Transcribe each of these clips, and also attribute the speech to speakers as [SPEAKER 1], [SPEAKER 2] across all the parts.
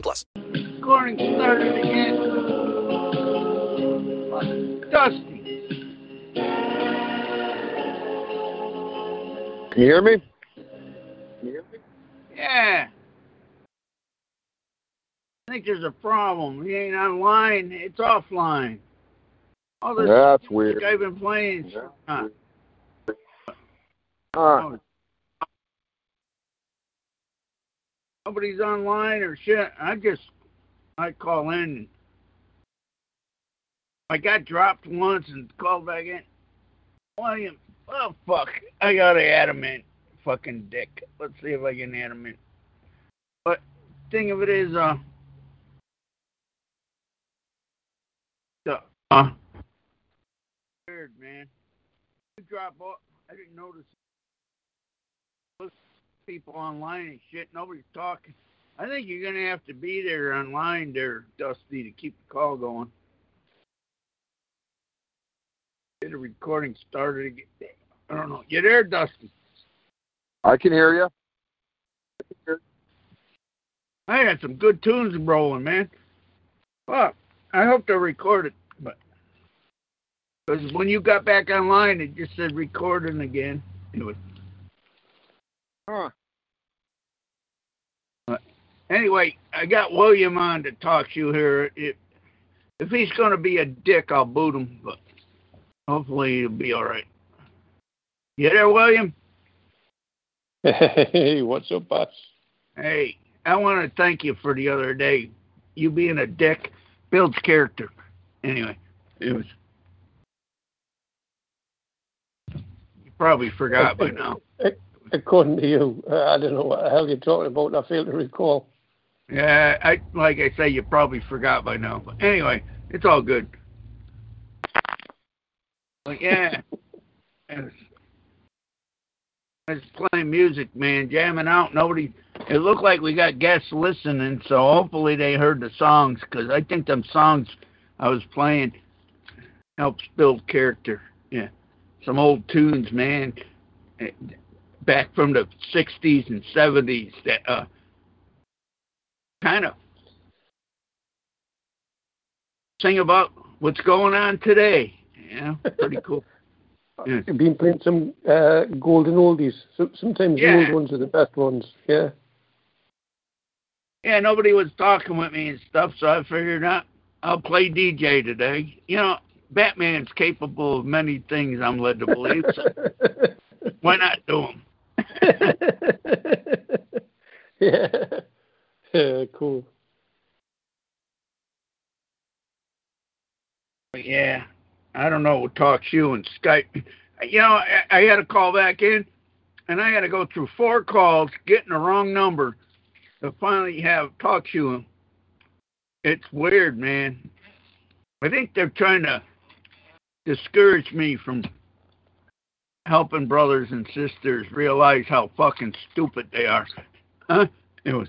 [SPEAKER 1] plus.
[SPEAKER 2] Scoring started again. Dusty.
[SPEAKER 3] Can you hear me? Hear me?
[SPEAKER 2] Yeah. I think there's a problem. He ain't online. It's offline. All this
[SPEAKER 3] That's weird.
[SPEAKER 2] I've been playing.
[SPEAKER 3] That's
[SPEAKER 2] uh,
[SPEAKER 3] Huh.
[SPEAKER 2] Nobody's online or shit. I just I call in. I got dropped once and called back in. William, oh fuck! I gotta add him in. Fucking dick. Let's see if I can add him in. But thing of it is, uh, the uh, weird man. You drop off. I didn't notice. People online and shit. Nobody's talking. I think you're gonna have to be there online there, Dusty, to keep the call going. Get the recording started again. I don't know. You there, Dusty?
[SPEAKER 3] I can hear you.
[SPEAKER 2] I had some good tunes rolling, man. Fuck. I hope they record it, but because when you got back online, it just said recording again. It was
[SPEAKER 3] Huh.
[SPEAKER 2] anyway. I got William on to talk to you here. If if he's gonna be a dick, I'll boot him, but hopefully he'll be all right. You there, William?
[SPEAKER 4] Hey, what's up, boss?
[SPEAKER 2] Hey, I want to thank you for the other day. You being a dick builds character. Anyway, it was. You probably forgot by now.
[SPEAKER 4] According to you, uh, I don't know what the hell you're talking about. I fail to recall.
[SPEAKER 2] Yeah, I like I say, you probably forgot by now. But anyway, it's all good. But yeah, I was, playing music, man, jamming out. Nobody. It looked like we got guests listening, so hopefully they heard the songs because I think them songs I was playing helps build character. Yeah, some old tunes, man, back from the '60s and '70s that uh, kind of sing about what's going on today. Yeah, pretty cool. Yeah.
[SPEAKER 4] You've been playing some uh, golden oldies. So, sometimes
[SPEAKER 2] Yeah.
[SPEAKER 4] the old ones are the best ones. Yeah.
[SPEAKER 2] Yeah, nobody was talking with me and stuff, so I figured out I'll play DJ today. You know, Batman's capable of many things. I'm led to believe. So why not do them?
[SPEAKER 4] yeah. Yeah, cool.
[SPEAKER 2] Yeah, I don't know. Talk to you and Skype. You know, I, I had to call back in, and I had to go through four calls, getting the wrong number, to finally have talk to him. It's weird, man. I think they're trying to discourage me from helping brothers and sisters realize how fucking stupid they are. Huh? It was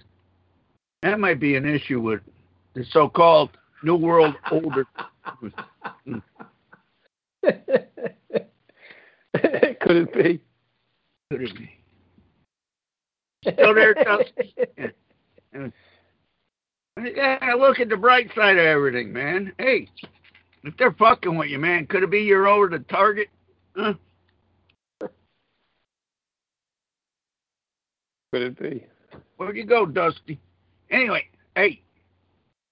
[SPEAKER 2] that might be an issue with the so-called New World Order.
[SPEAKER 4] Could it be?
[SPEAKER 2] Could it be? Still there, Dusty? Yeah. Yeah, look at the bright side of everything, man. Hey, if they're fucking with you, man, could it be you're over the target? Huh?
[SPEAKER 4] Could it be?
[SPEAKER 2] Where'd you go, Dusty? Anyway, hey,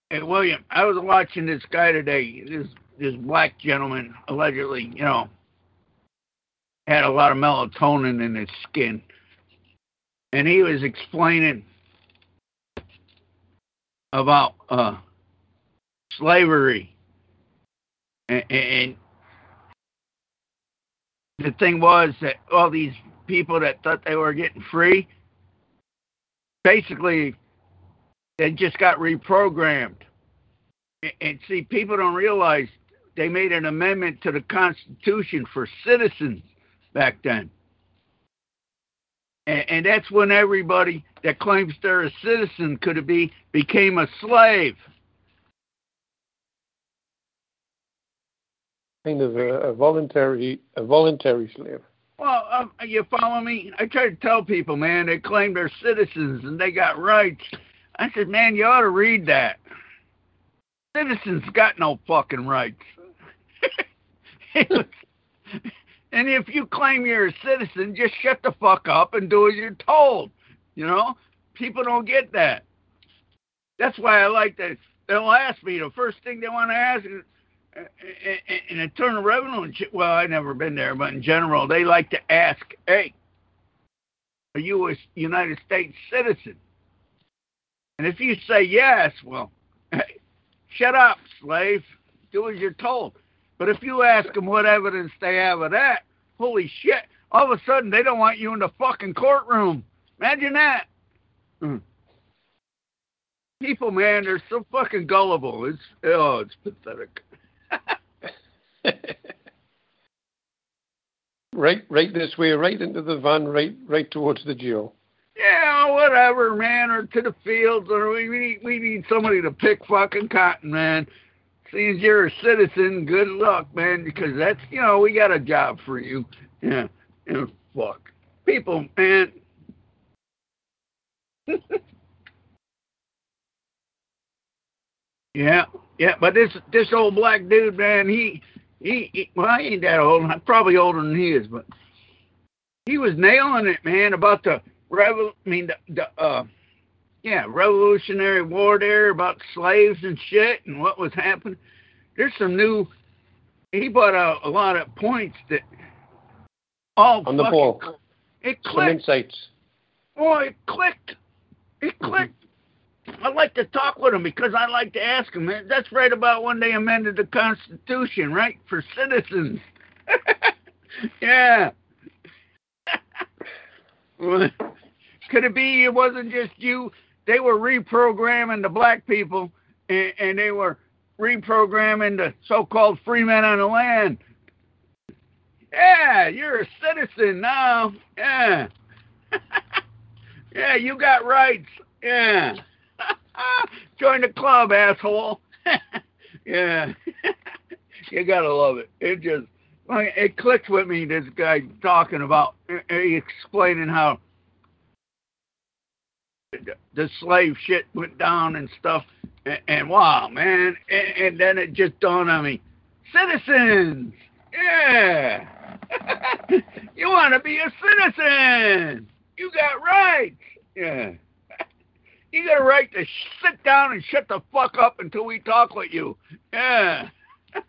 [SPEAKER 2] hey, William, I was watching this guy today. This this black gentleman allegedly, you know, had a lot of melatonin in his skin, and he was explaining about uh, slavery, and, and the thing was that all these people that thought they were getting free basically They just got reprogrammed. And see, people don't realize they made an amendment to the Constitution for citizens back then. And, and that's when everybody that claims they're a citizen could be became a slave.
[SPEAKER 4] Kind of a, a voluntary a voluntary slave.
[SPEAKER 2] Well, um, you follow me? I try to tell people, man, they claim they're citizens and they got rights. I said, man, you ought to read that. Citizens got no fucking rights. and if you claim you're a citizen, just shut the fuck up and do as you're told. You know, people don't get that. That's why I like that. They'll ask me the first thing they want to ask is, in Internal Revenue, well, I've never been there, but in general, they like to ask, "Hey, are you a United States citizen?" And if you say yes, well, hey, shut up, slave. Do as you're told. But if you ask them what evidence they have of that, holy shit! All of a sudden, they don't want you in the fucking courtroom. Imagine that. Mm. People, man, they're so fucking gullible. It's oh, it's pathetic.
[SPEAKER 4] right right this way, right into the van, right right towards the jail.
[SPEAKER 2] Yeah, whatever, man, or to the fields, or we need we need somebody to pick fucking cotton, man. Seeing you're a citizen, good luck, man, because that's you know we got a job for you. Yeah, yeah fuck people, man. yeah, yeah, but this this old black dude, man, he he, he well, I ain't that old. I'm probably older than he is, but he was nailing it, man, about the revol. I mean, the, the uh, yeah, Revolutionary War there about slaves and shit and what was happening. There's some new. He brought out a lot of points that all
[SPEAKER 4] On the
[SPEAKER 2] fucking-
[SPEAKER 4] ball.
[SPEAKER 2] It
[SPEAKER 4] Some
[SPEAKER 2] clicked.
[SPEAKER 4] insights.
[SPEAKER 2] Boy, it clicked. It clicked. I like to talk with them because I like to ask them. That's right about when they amended the Constitution, right? For citizens. yeah. Could it be it wasn't just you? They were reprogramming the black people and, and they were reprogramming the so called free men on the land. Yeah, you're a citizen now. Yeah. yeah, you got rights. Yeah. Join the club, asshole. yeah. you gotta love it. It just it clicked with me. This guy talking about, uh, explaining how the- the slave shit went down and stuff. And, and wow, man. And, and then it just dawned on me, citizens. Yeah. you want to be a citizen. You got rights. Yeah. You got a right to sit down and shut the fuck up until we talk with you. Yeah.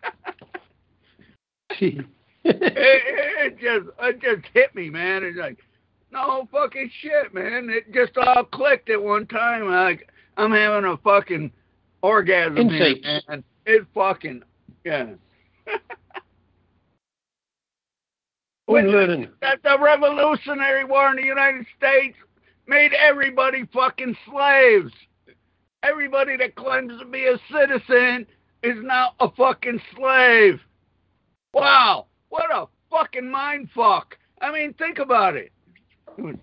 [SPEAKER 2] it, it just it just hit me, man. It's like, no fucking shit, man. It just all clicked at one time. Like I'm having a fucking orgasm here,
[SPEAKER 4] Insights.
[SPEAKER 2] man. It fucking yeah. When-
[SPEAKER 4] Unlearning.
[SPEAKER 2] that the Revolutionary War in the United States made everybody fucking slaves. Everybody that claims to be a citizen is now a fucking slave. Wow, what a fucking mind fuck. I mean, think about it.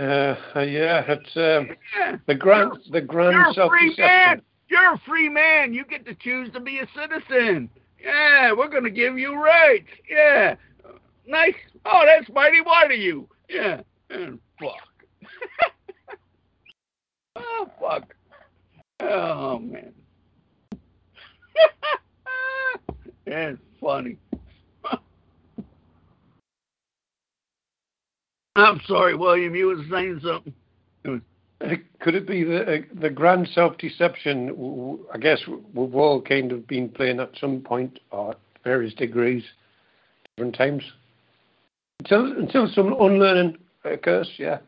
[SPEAKER 4] Uh, yeah, it's um,
[SPEAKER 2] Yeah.
[SPEAKER 4] the grand the grand
[SPEAKER 2] You're a
[SPEAKER 4] self
[SPEAKER 2] free
[SPEAKER 4] deception.
[SPEAKER 2] man. You're a free man. You get to choose to be a citizen. Yeah, we're gonna give you rights. Yeah, nice. Oh, that's mighty white of you. Yeah, and fuck. oh fuck. Oh man. That's funny. I'm sorry, William. You was saying something.
[SPEAKER 4] Could it be the uh, the grand self deception? I guess we've all kind of been playing at some point or various degrees, different times. Until until some unlearning occurs. Yeah.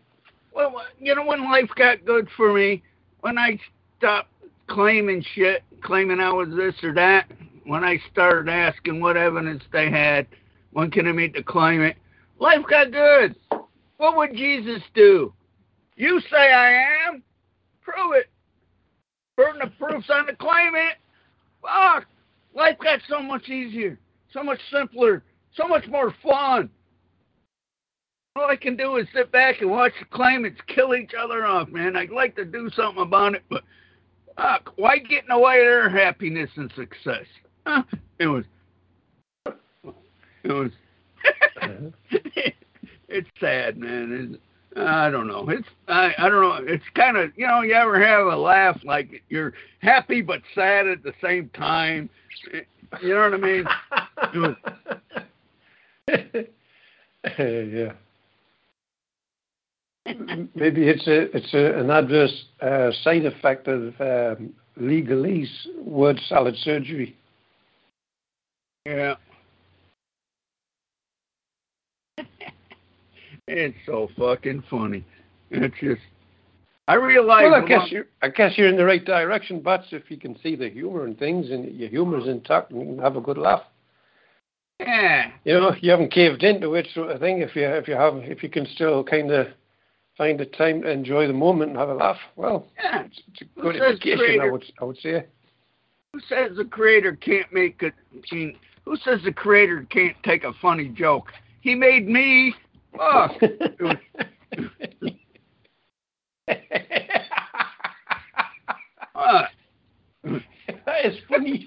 [SPEAKER 2] Well, you know, when life got good for me, when I stopped claiming shit, claiming I was this or that, when I started asking what evidence they had, when can I meet the claim Life got good. What would Jesus do? You say I am? Prove it. Burden of proof's on the claimant. Fuck. Life got so much easier, so much simpler, so much more fun. All I can do is sit back and watch the claimants kill each other off, man. I'd like to do something about it, but fuck, why get in the way of their happiness and success? Huh? It was. It was. Uh-huh. it's sad, man. It's, I don't know. It's I I don't know. It's kind of you know you ever have a laugh like you're happy but sad at the same time. You know what I mean? It
[SPEAKER 4] yeah. Maybe it's a it's a, an adverse uh, side effect of um, legalese word salad surgery.
[SPEAKER 2] yeah. It's so fucking funny. It's just I realize.
[SPEAKER 4] Well, I guess you I guess you're in the right direction, Bats. If you can see the humor in things and your humor's intact and you can have a good laugh.
[SPEAKER 2] Yeah.
[SPEAKER 4] You know, you haven't caved into it, sort of thing. If you if you have if you can still kind of find the time to enjoy the moment and have a laugh, well,
[SPEAKER 2] Yeah.
[SPEAKER 4] it's, it's a good indication. I would I would say.
[SPEAKER 2] Who says the creator can't make a I mean, who says the creator can't take a funny joke? He made me. Fuck.
[SPEAKER 4] That is funny.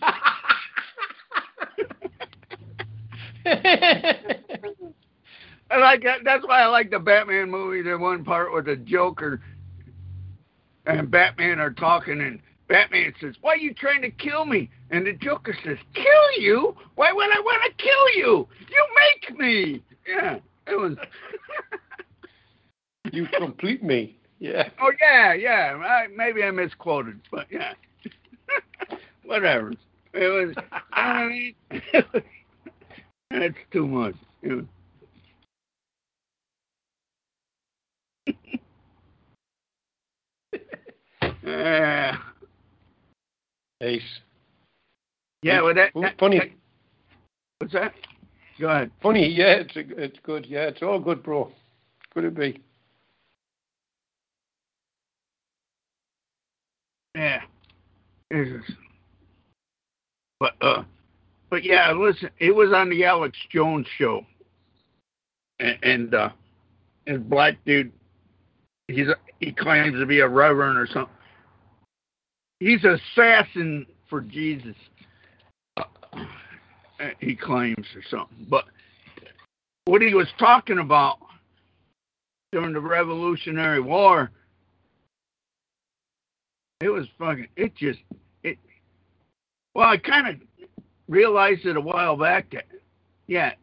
[SPEAKER 2] I like that. That's why I like the Batman movie. The one part with the Joker and Batman are talking, and Batman says, "Why are you trying to kill me?" And the Joker says, "Kill you? Why would I want to kill you? You make me." Yeah, it was.
[SPEAKER 4] you complete me. Yeah.
[SPEAKER 2] oh yeah, yeah. I, maybe I misquoted, but yeah. Whatever. It was. You know what I mean? That's too much. Was, Yeah.
[SPEAKER 4] Ace.
[SPEAKER 2] Yeah, well, that, that-
[SPEAKER 4] funny.
[SPEAKER 2] that- what's that? Go ahead.
[SPEAKER 4] Funny, yeah, it's a, it's good. Yeah, it's all good, bro. Could it be?
[SPEAKER 2] Yeah. Jesus. But uh, but yeah, listen, it was on the Alex Jones show, and, and uh, this black dude, he's a, he claims to be a reverend or something. He's an assassin for Jesus. Uh, Eh, he claims or something, but what he was talking about during the Revolutionary War it was fucking. It just. It. Well, I kind of realized it a while back that, yeah,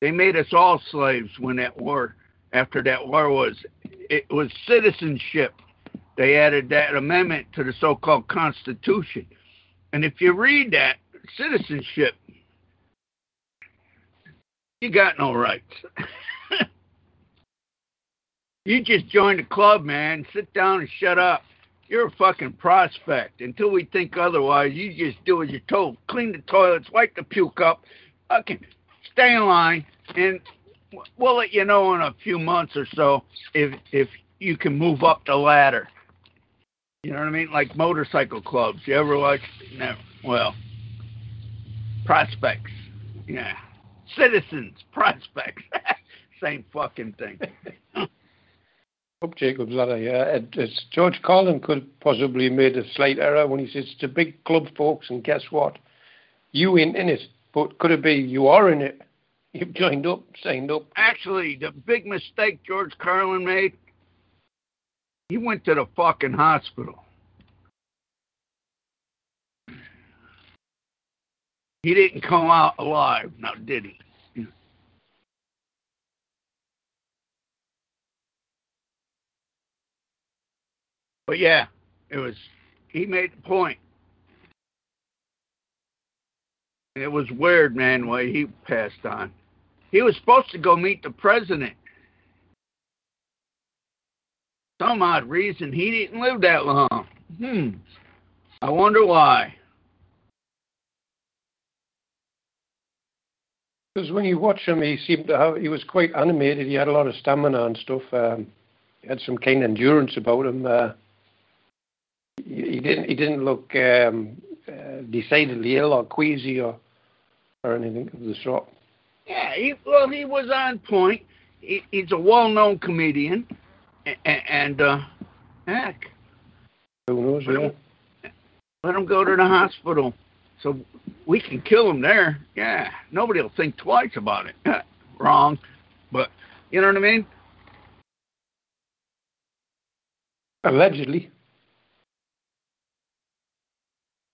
[SPEAKER 2] they made us all slaves when that war. After that war was, it was citizenship. They added that amendment to the so-called Constitution, and if you read that citizenship, you got no rights. you just joined the club, man. Sit down and shut up. You're a fucking prospect. Until we think otherwise, you just do as you're told. Clean the toilets, wipe the puke up. Okay, stay in line, and we'll let you know in a few months or so if if you can move up the ladder. You know what I mean? Like motorcycle clubs. You ever watch? No. Well, prospects. Yeah. Citizens, prospects. Same fucking thing.
[SPEAKER 4] Up Jacob's ladder, yeah. Uh, it, it's George Carlin could possibly have made a slight error when he says it's a big club, folks, and guess what? You ain't in it. But could it be you are in it? You've joined up, signed up.
[SPEAKER 2] Actually, the big mistake George Carlin made, he went to the fucking hospital. He didn't come out alive, now did he? But yeah, it was. He made the point. It was weird, man, way he passed on. He was supposed to go meet the president. Some odd reason he didn't live that long. Hmm. I wonder why.
[SPEAKER 4] Because when you watch him, he seemed to have, he was quite animated. He had a lot of stamina and stuff. Um, he had some kind of endurance about him. Uh, he, he didn't, he didn't look um, uh, decidedly ill or queasy or, or anything of the sort.
[SPEAKER 2] Yeah, he, well, he was on point. He, he's a well-known comedian, and, and uh, heck,
[SPEAKER 4] Who knows?
[SPEAKER 2] Let him, let him go to the hospital, so we can kill him there. Yeah, nobody will think twice about it. Wrong, but you know what I mean.
[SPEAKER 4] Allegedly.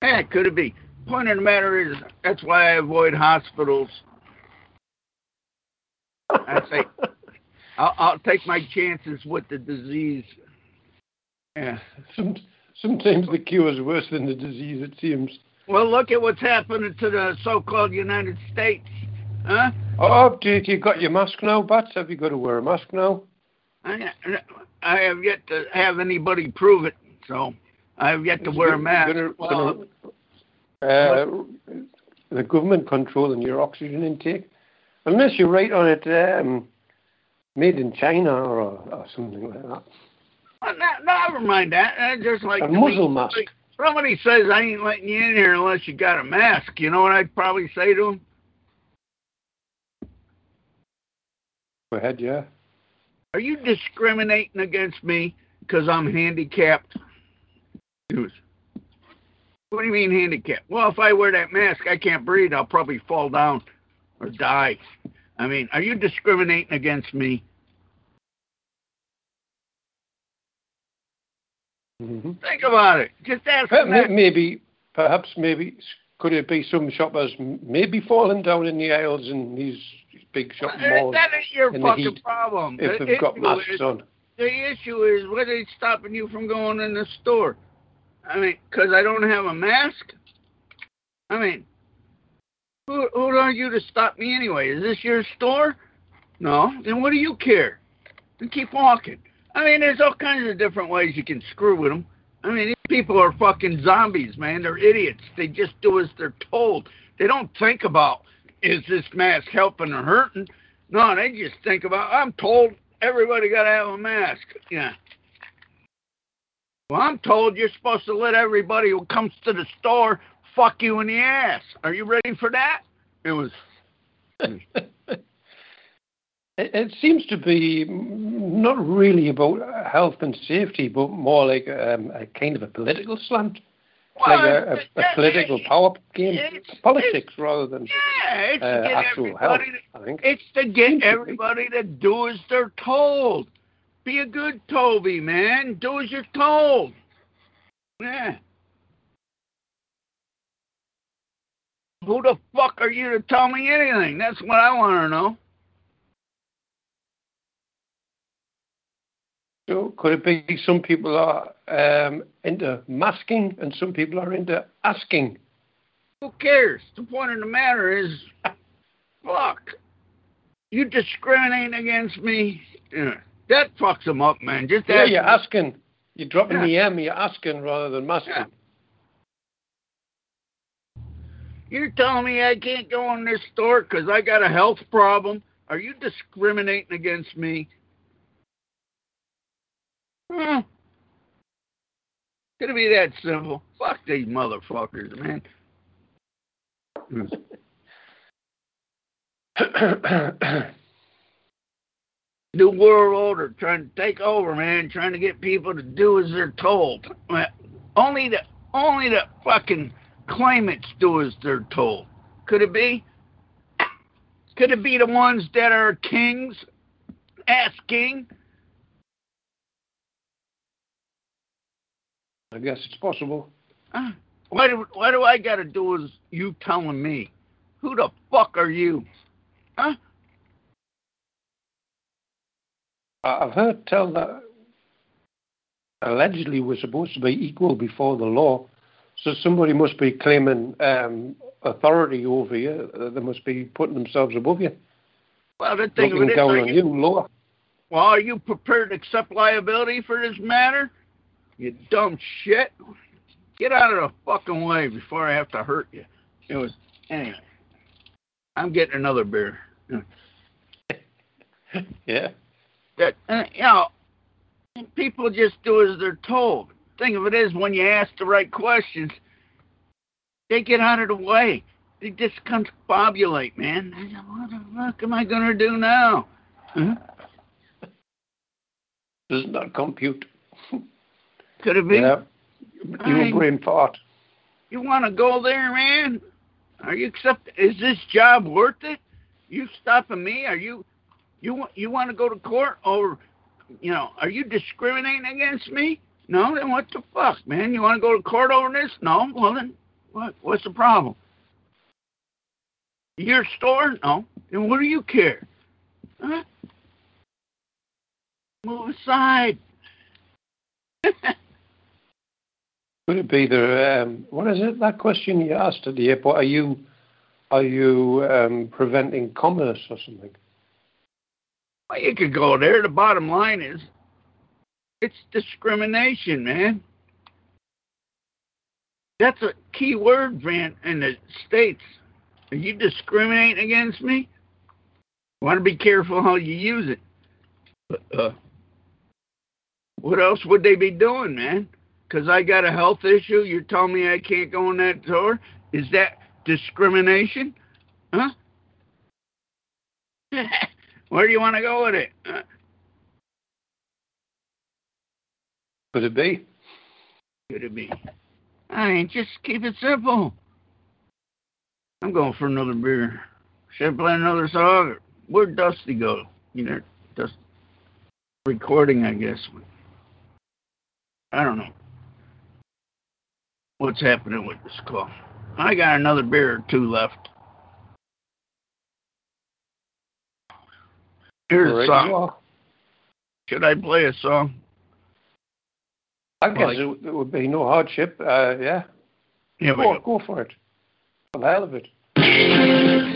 [SPEAKER 2] Yeah, could it be? Point of the matter is, that's why I avoid hospitals. I say, I'll, I'll take my chances with the disease. Yeah.
[SPEAKER 4] Sometimes the cure is worse than the disease, it seems.
[SPEAKER 2] Well, look at what's happening to the so-called United States, huh?
[SPEAKER 4] Oh, did you got your mask now, Bats? Have you got to wear a mask now?
[SPEAKER 2] I, I have yet to have anybody prove it, so I have yet to wear a mask.
[SPEAKER 4] Gonna-
[SPEAKER 2] Well,
[SPEAKER 4] gonna, uh, the government controlling your oxygen intake, unless you write on it um, made in China or, or something like that.
[SPEAKER 2] Uh, no, never mind that. Just like
[SPEAKER 4] A muzzle mask.
[SPEAKER 2] like, Somebody says I ain't letting you in here unless you got a mask. You know what I'd probably say to him?
[SPEAKER 4] Go ahead, yeah.
[SPEAKER 2] Are you discriminating against me because I'm handicapped? What do you mean handicapped? Well, if I wear that mask, I can't breathe. I'll probably fall down or die. I mean, are you discriminating against me?
[SPEAKER 4] Hmm
[SPEAKER 2] Think about it. Just ask that.
[SPEAKER 4] maybe, perhaps, maybe, could it be some shoppers maybe falling down in the aisles in these big shopping malls
[SPEAKER 2] That ain't your fucking
[SPEAKER 4] heat
[SPEAKER 2] problem.
[SPEAKER 4] if
[SPEAKER 2] The
[SPEAKER 4] they've got masks
[SPEAKER 2] is-
[SPEAKER 4] on?
[SPEAKER 2] The issue is what is stopping you from going in the store? I mean, because I don't have a mask. I mean, who who are you to stop me anyway? Is this your store? No. Then what do you care? Then keep walking. I mean, there's all kinds of different ways you can screw with them. I mean, these people are fucking zombies, man. They're idiots. They just do as they're told. They don't think about is this mask helping or hurting. No, they just think about I'm told everybody got to have a mask. Yeah. Well, I'm told you're supposed to let everybody who comes to the store fuck you in the ass. Are you ready for that? It was.
[SPEAKER 4] It, it seems to be not really about health and safety, but more like um, a kind of a political slant, like a, a, a political power game,
[SPEAKER 2] it's-
[SPEAKER 4] politics rather than
[SPEAKER 2] Yeah, it's
[SPEAKER 4] uh,
[SPEAKER 2] to get
[SPEAKER 4] actual health.
[SPEAKER 2] To,
[SPEAKER 4] I think.
[SPEAKER 2] it's to get everybody to do as they're told. Be a good Toby, man. Do as you're told. Yeah. Who the fuck are you to tell me anything? That's what I want to know.
[SPEAKER 4] So could it be some people are um, into masking and some people are into asking?
[SPEAKER 2] Who cares? The point of the matter is, fuck. You discriminating against me? Yeah. That fucks them up, man. Just
[SPEAKER 4] Yeah, you're
[SPEAKER 2] them.
[SPEAKER 4] asking. You're dropping
[SPEAKER 2] Yeah.
[SPEAKER 4] the M. You're asking rather than masking.
[SPEAKER 2] Yeah. You're telling me I can't go in this store because I got a health problem? Are you discriminating against me? Hmm. Could it be that simple? Fuck these motherfuckers, man. New world order trying to take over, man. Trying to get people to do as they're told. Only the only the fucking claimants do as they're told. Could it be? Could it be the ones that are kings? Ask king.
[SPEAKER 4] I guess it's possible.
[SPEAKER 2] Huh? Why do why do I got to do as you telling me? Who the fuck are you? Huh?
[SPEAKER 4] I- I've heard tell that allegedly we're supposed to be equal before the law. So somebody must be claiming um, authority over you. They must be putting themselves above you,
[SPEAKER 2] Well, the thing
[SPEAKER 4] Looking of
[SPEAKER 2] it is, are you,
[SPEAKER 4] you lower.
[SPEAKER 2] well, are you prepared to accept liability for this matter? You dumb shit. Get out of the fucking way before I have to hurt you. It was anyway. I'm getting another beer.
[SPEAKER 5] Yeah.
[SPEAKER 2] That uh, you know, people just do as they're told. Thing of it is, when you ask the right questions, they get out of the way. They just confabulate, man. What the fuck am I gonna do now? Huh?
[SPEAKER 5] Does not compute.
[SPEAKER 2] Could it be?
[SPEAKER 5] Yeah.
[SPEAKER 2] I-
[SPEAKER 5] brain fart.
[SPEAKER 2] You want to go there, man? Are you accept? Is this job worth it? You stopping me? Are you you want you want to go to court or you know? Are you discriminating against me? No, then what the fuck, man? You want to go to court over this? No, well then what? What's the problem? Your store? No. Then what do you care? Huh? Move aside.
[SPEAKER 5] Could it be the um, what is it? That question you asked at the airport. Are you are you um, preventing commerce or something?
[SPEAKER 2] Well, you could go there. The bottom line is, it's discrimination, man. That's a key word, man, in the states. Are you discriminating against me? Want to be careful how you use it. But, uh, what else would they be doing, man? Because I got a health issue, you're telling me I can't go in that door? Is that discrimination? Huh? Where do you want to go with it? Uh,
[SPEAKER 5] Could it be?
[SPEAKER 2] could it be? I mean, just keep it simple. I'm going for another beer. Should I play another song? Where'd Dusty go? You know, just recording, I guess. I don't know what's happening with this call. I got another beer or two left. Here's a song. Should I play a song?
[SPEAKER 5] I guess
[SPEAKER 2] Well,
[SPEAKER 5] it, it would be no hardship. Uh, yeah. Go,
[SPEAKER 2] go.
[SPEAKER 5] go for it. For the hell of it.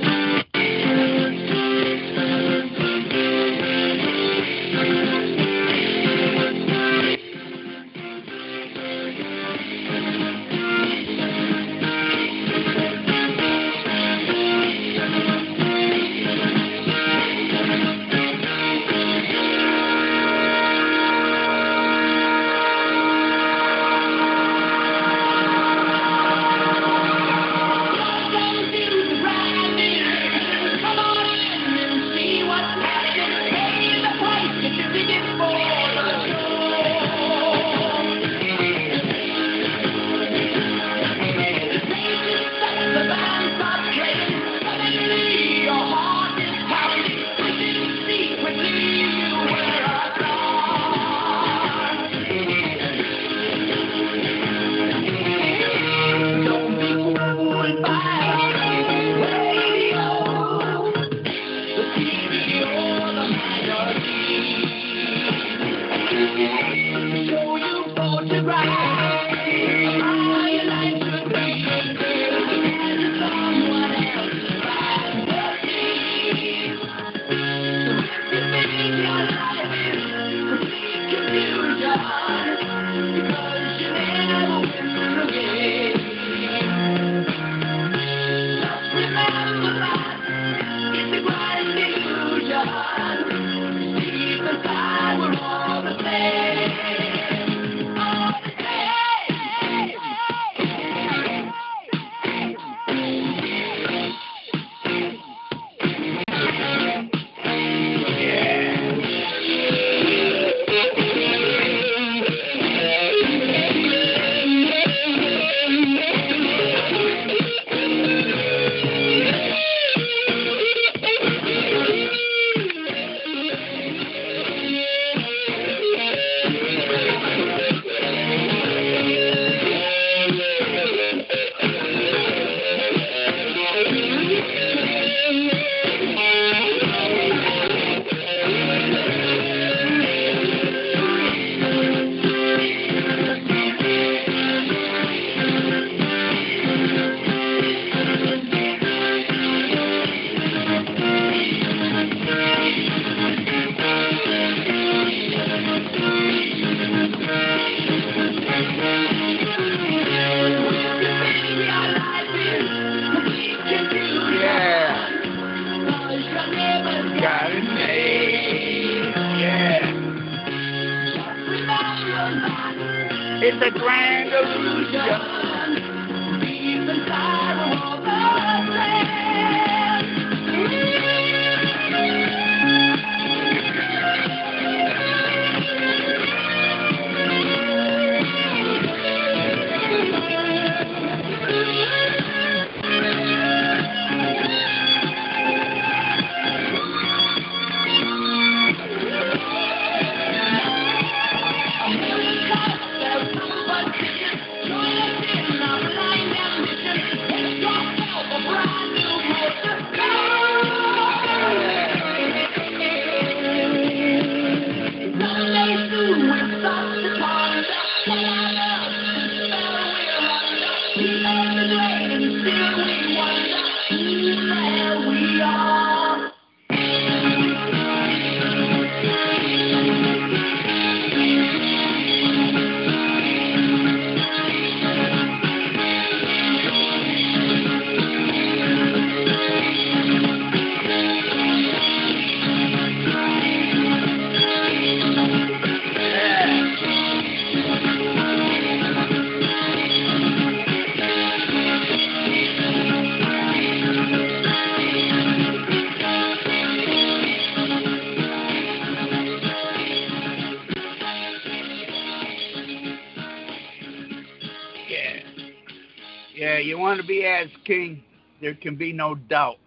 [SPEAKER 2] king, there can be no doubt.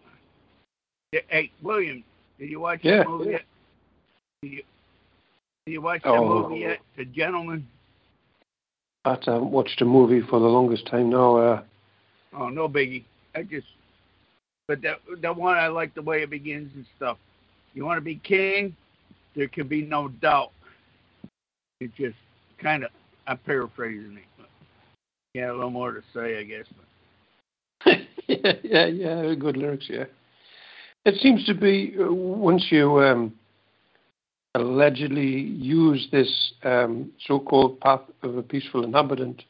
[SPEAKER 2] Yeah, Hey, William, did you watch
[SPEAKER 4] Yeah.
[SPEAKER 2] that movie yet? Did you, did you watch that
[SPEAKER 4] Oh.
[SPEAKER 2] movie yet? The Gentleman?
[SPEAKER 4] I haven't watched a movie for the longest time now. Uh,
[SPEAKER 2] Oh, no biggie. I just, but that that one I like the way it begins and stuff. You want to be king, there can be no doubt. It just kind of, I'm paraphrasing it. But yeah, a little more to say, I guess. But
[SPEAKER 4] yeah, yeah, yeah, good lyrics, yeah. It seems to be uh, once you um, allegedly use this um, so-called path of a peaceful inhabitant,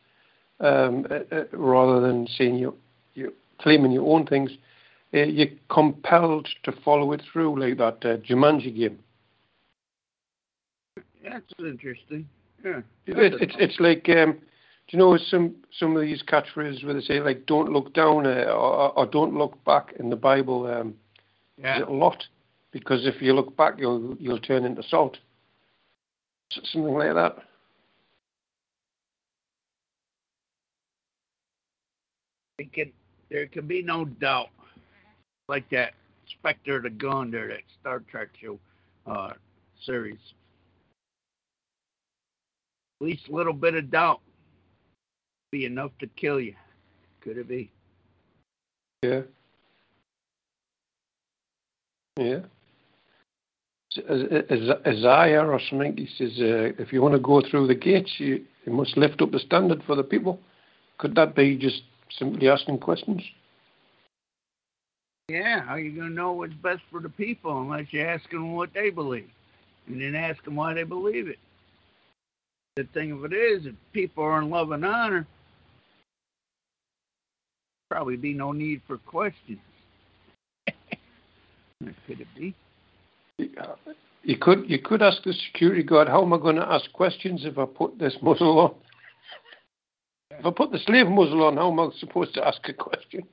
[SPEAKER 4] um, uh, uh, rather than saying you you claiming your own things, uh, you're compelled to follow it through like that uh, Jumanji game.
[SPEAKER 2] that's interesting. Yeah.
[SPEAKER 4] It, it's it's like um, you know some some of these catchphrases where they say like "Don't look down" uh, or, or "Don't look back" in the Bible. Um,
[SPEAKER 2] yeah.
[SPEAKER 4] a lot because if you look back, you'll you'll turn into salt. Something like that.
[SPEAKER 2] It can, there can be no doubt. Like that Spectre of the Gun there, that Star Trek show uh, series. At least a little bit of doubt be enough to kill you. Could it be?
[SPEAKER 4] Yeah. Yeah. S- Is- is- Isaiah or something, he says, uh, if you want to go through the gates, you, you must lift up the standard for the people. Could that be just simply asking questions?
[SPEAKER 2] Yeah, how you gonna know what's best for the people unless you ask them what they believe, and then ask them why they believe it. The thing of it is, if people are in love and honor, probably be no need for questions. Could it be?
[SPEAKER 4] You could you could ask the security guard, how am I going to ask questions if I put this muzzle on? If I put the slave muzzle on, how am I supposed to ask a question?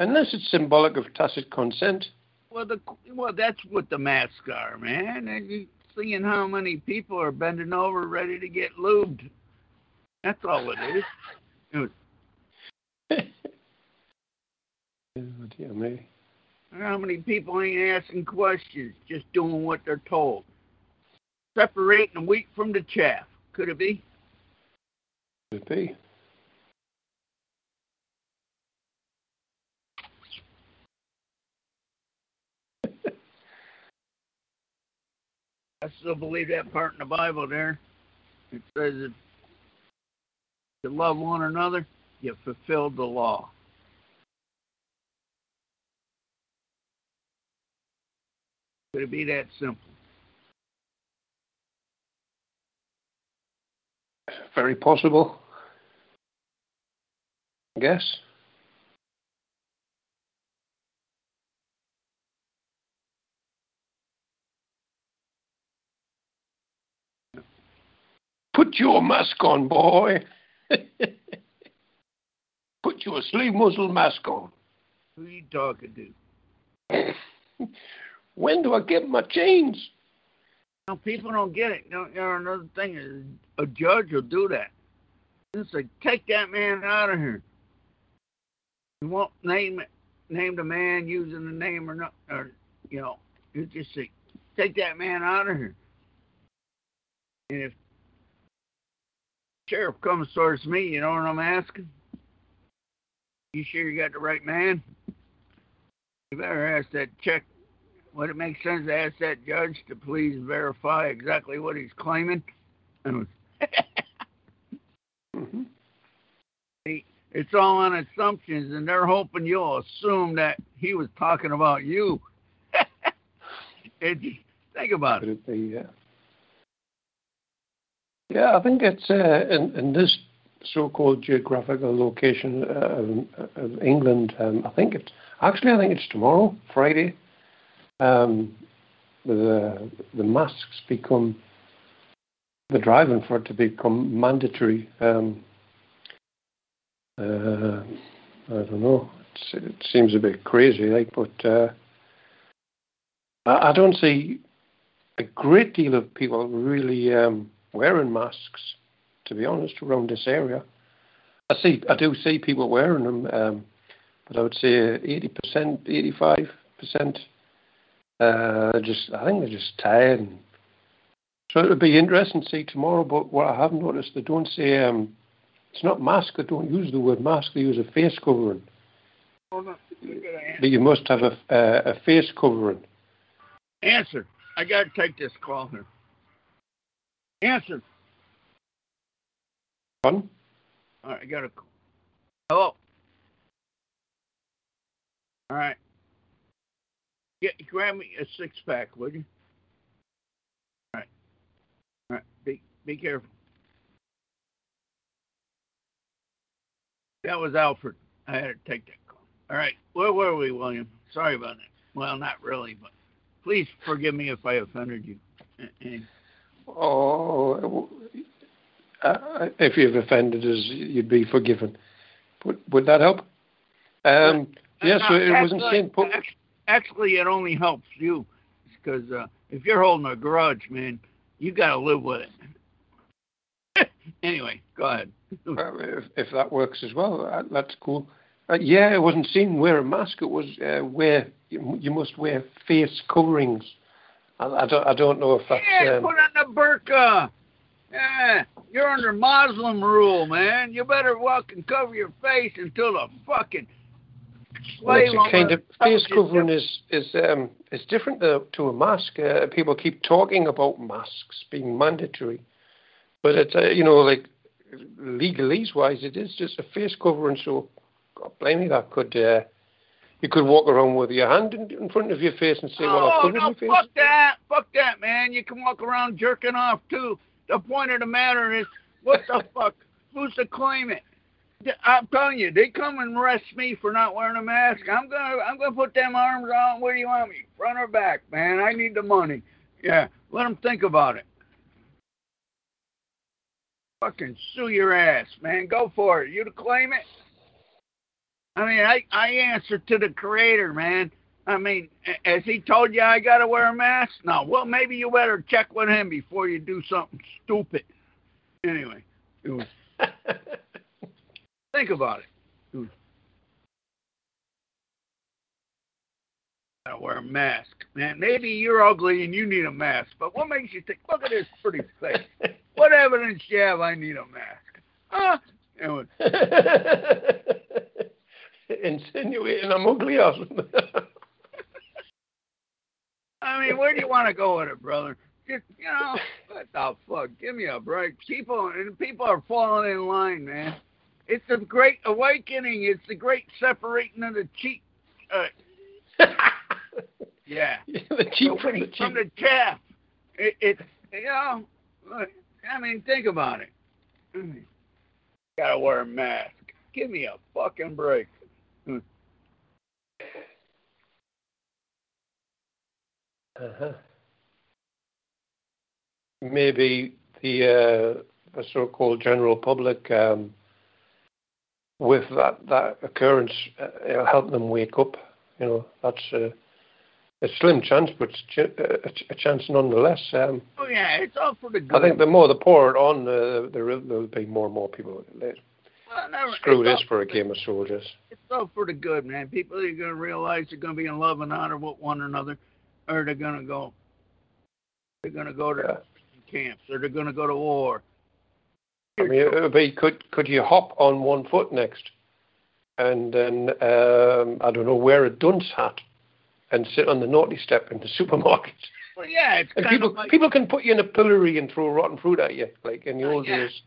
[SPEAKER 4] Unless it's symbolic of tacit consent.
[SPEAKER 2] Well, the well, that's what the masks are, man. And you seeing how many people are bending over ready to get lubed. That's all it is.
[SPEAKER 4] Me.
[SPEAKER 2] How many people ain't asking questions, just doing what they're told? Separating the wheat from the chaff. Could it be?
[SPEAKER 4] Could it be?
[SPEAKER 2] I still believe that part in the Bible there. It says if you love one another, you fulfilled the law. Could it be that simple?
[SPEAKER 4] Very possible. I guess. Put your mask on, boy. Put your sleeve muzzle mask on.
[SPEAKER 2] Who are you talking to?
[SPEAKER 4] When do I get my chains?
[SPEAKER 2] No, people don't get it. You know, another thing is a judge will do that. It's like take that man out of here. You won't name it, name the man using the name or not, or you know, you just say take that man out of here. And if sheriff comes towards me, you know what I'm asking? You sure you got the right man? You better ask that check would it make sense to ask that judge to please verify exactly what he's claiming? And
[SPEAKER 4] hmm
[SPEAKER 2] it's all on assumptions, and they're hoping you'll assume that he was talking about you. it, think about
[SPEAKER 4] Could
[SPEAKER 2] it.
[SPEAKER 4] it be? Yeah. Yeah, I think it's uh, in, in this so-called geographical location uh, of, of England. Um, I think it's actually I think it's tomorrow, Friday. Um, the the masks become the driving for it to become mandatory. Um, uh, I don't know. It's, it seems a bit crazy, like, but uh, I, I don't see a great deal of people really um, wearing masks. To be honest, around this area, I see I do see people wearing them, um, but I would say eighty percent, eighty-five percent. Uh, just I think they're just tired. And, so it'll be interesting to see tomorrow. But what I have noticed, they don't say um, it's not mask. They don't use the word mask. They use a face covering.
[SPEAKER 2] You
[SPEAKER 4] But you must have a, a, a face covering.
[SPEAKER 2] Answer. I got to take this call here. Answer.
[SPEAKER 4] Pardon?
[SPEAKER 2] All right, I got a call. Hello. All right. Get grab me a six pack, would you? All right. All right. Be be careful. That was Alfred. I had to take that call. All right. Where were we, William? Sorry about that. Well, not really, but please forgive me if I offended you.
[SPEAKER 4] Oh, uh, if you've offended us, you'd be forgiven. Would, would that help? Um, yes,
[SPEAKER 2] Uh,
[SPEAKER 4] so it wasn't put.
[SPEAKER 2] act- Actually, it only helps you because uh, if you're holding a grudge, man, you got to live with it. anyway, go ahead.
[SPEAKER 4] If, if that works as well, uh, that's cool. Uh, yeah, it wasn't seen wear a mask. It was uh, wear. You, you must wear face coverings. I, I don't. I don't know if that's.
[SPEAKER 2] yeah,
[SPEAKER 4] um,
[SPEAKER 2] put on the burqa. Yeah, you're under Muslim rule, man. You better walk and cover your face until the fucking
[SPEAKER 4] Well, it's a kind of face covering is is um is different to, to a mask. Uh, people keep talking about masks being mandatory, but it's uh, you know like legalese wise, it is just a face covering. So, God blame me, that could uh, you could walk around with your hand in, in front of your face and say, "Well, I've
[SPEAKER 2] oh,
[SPEAKER 4] covered
[SPEAKER 2] no,
[SPEAKER 4] my face."
[SPEAKER 2] fuck that. Fuck that, man. You can walk around jerking off, too. The point of the matter is, what the fuck? Who's to claim it? I'm telling you, they come and arrest me for not wearing a mask. I'm gonna, I'm gonna put them arms on. Where do you want me? Front or back, man? I need the money. Yeah, let them think about it. Fucking sue your ass, man. Go for it. You to claim it? I mean, I, I answer to the creator, man. I mean, a- has he told you I got to wear a mask? No. Well, maybe you better check with him before you do something stupid. Anyway, it was, think about it. Hmm. It was- wear a mask, man. Maybe you're ugly and you need a mask, but what makes you think? Look at this pretty face. What evidence do you have? I need a mask. Huh? Was,
[SPEAKER 4] Insinuating I'm ugly or something.
[SPEAKER 2] I mean, where do you want to go with it, brother? Just, you know, what the fuck? Give me a break. People and people are falling in line, man. It's a great awakening. It's the great separating of the cheap. Uh, yeah.
[SPEAKER 4] the cheap
[SPEAKER 2] the
[SPEAKER 4] from the cheap.
[SPEAKER 2] from the chaff. It, it, you know, look, I mean, think about it. I mean, gotta wear a mask. Give me a fucking break.
[SPEAKER 4] Uh-huh. Maybe the uh, the so-called general public um, with that that occurrence, uh, it'll help them wake up. You know, that's uh, a slim chance, but it's ch- a, ch- a chance nonetheless. Um,
[SPEAKER 2] Oh yeah, it's all for the good.
[SPEAKER 4] I think the more they pour it on, uh, there will there'll be more and more people. that
[SPEAKER 2] Well, never-
[SPEAKER 4] Screw this for a game of soldiers.
[SPEAKER 2] It's all for the good, man. People are going to realize they're going to be in love and honor with one another, or they're going to go. They're going to go to
[SPEAKER 4] Yeah.
[SPEAKER 2] camps, or they're going to go to war.
[SPEAKER 4] I mean, it would be could could you hop on one foot next, and then um, I don't know wear a dunce hat, and sit on the naughty step in the supermarket.
[SPEAKER 2] Well, yeah, it's
[SPEAKER 4] And
[SPEAKER 2] kind
[SPEAKER 4] people
[SPEAKER 2] of like
[SPEAKER 4] people can put you in a pillory and throw rotten fruit at you, like in the old
[SPEAKER 2] Yeah.
[SPEAKER 4] days.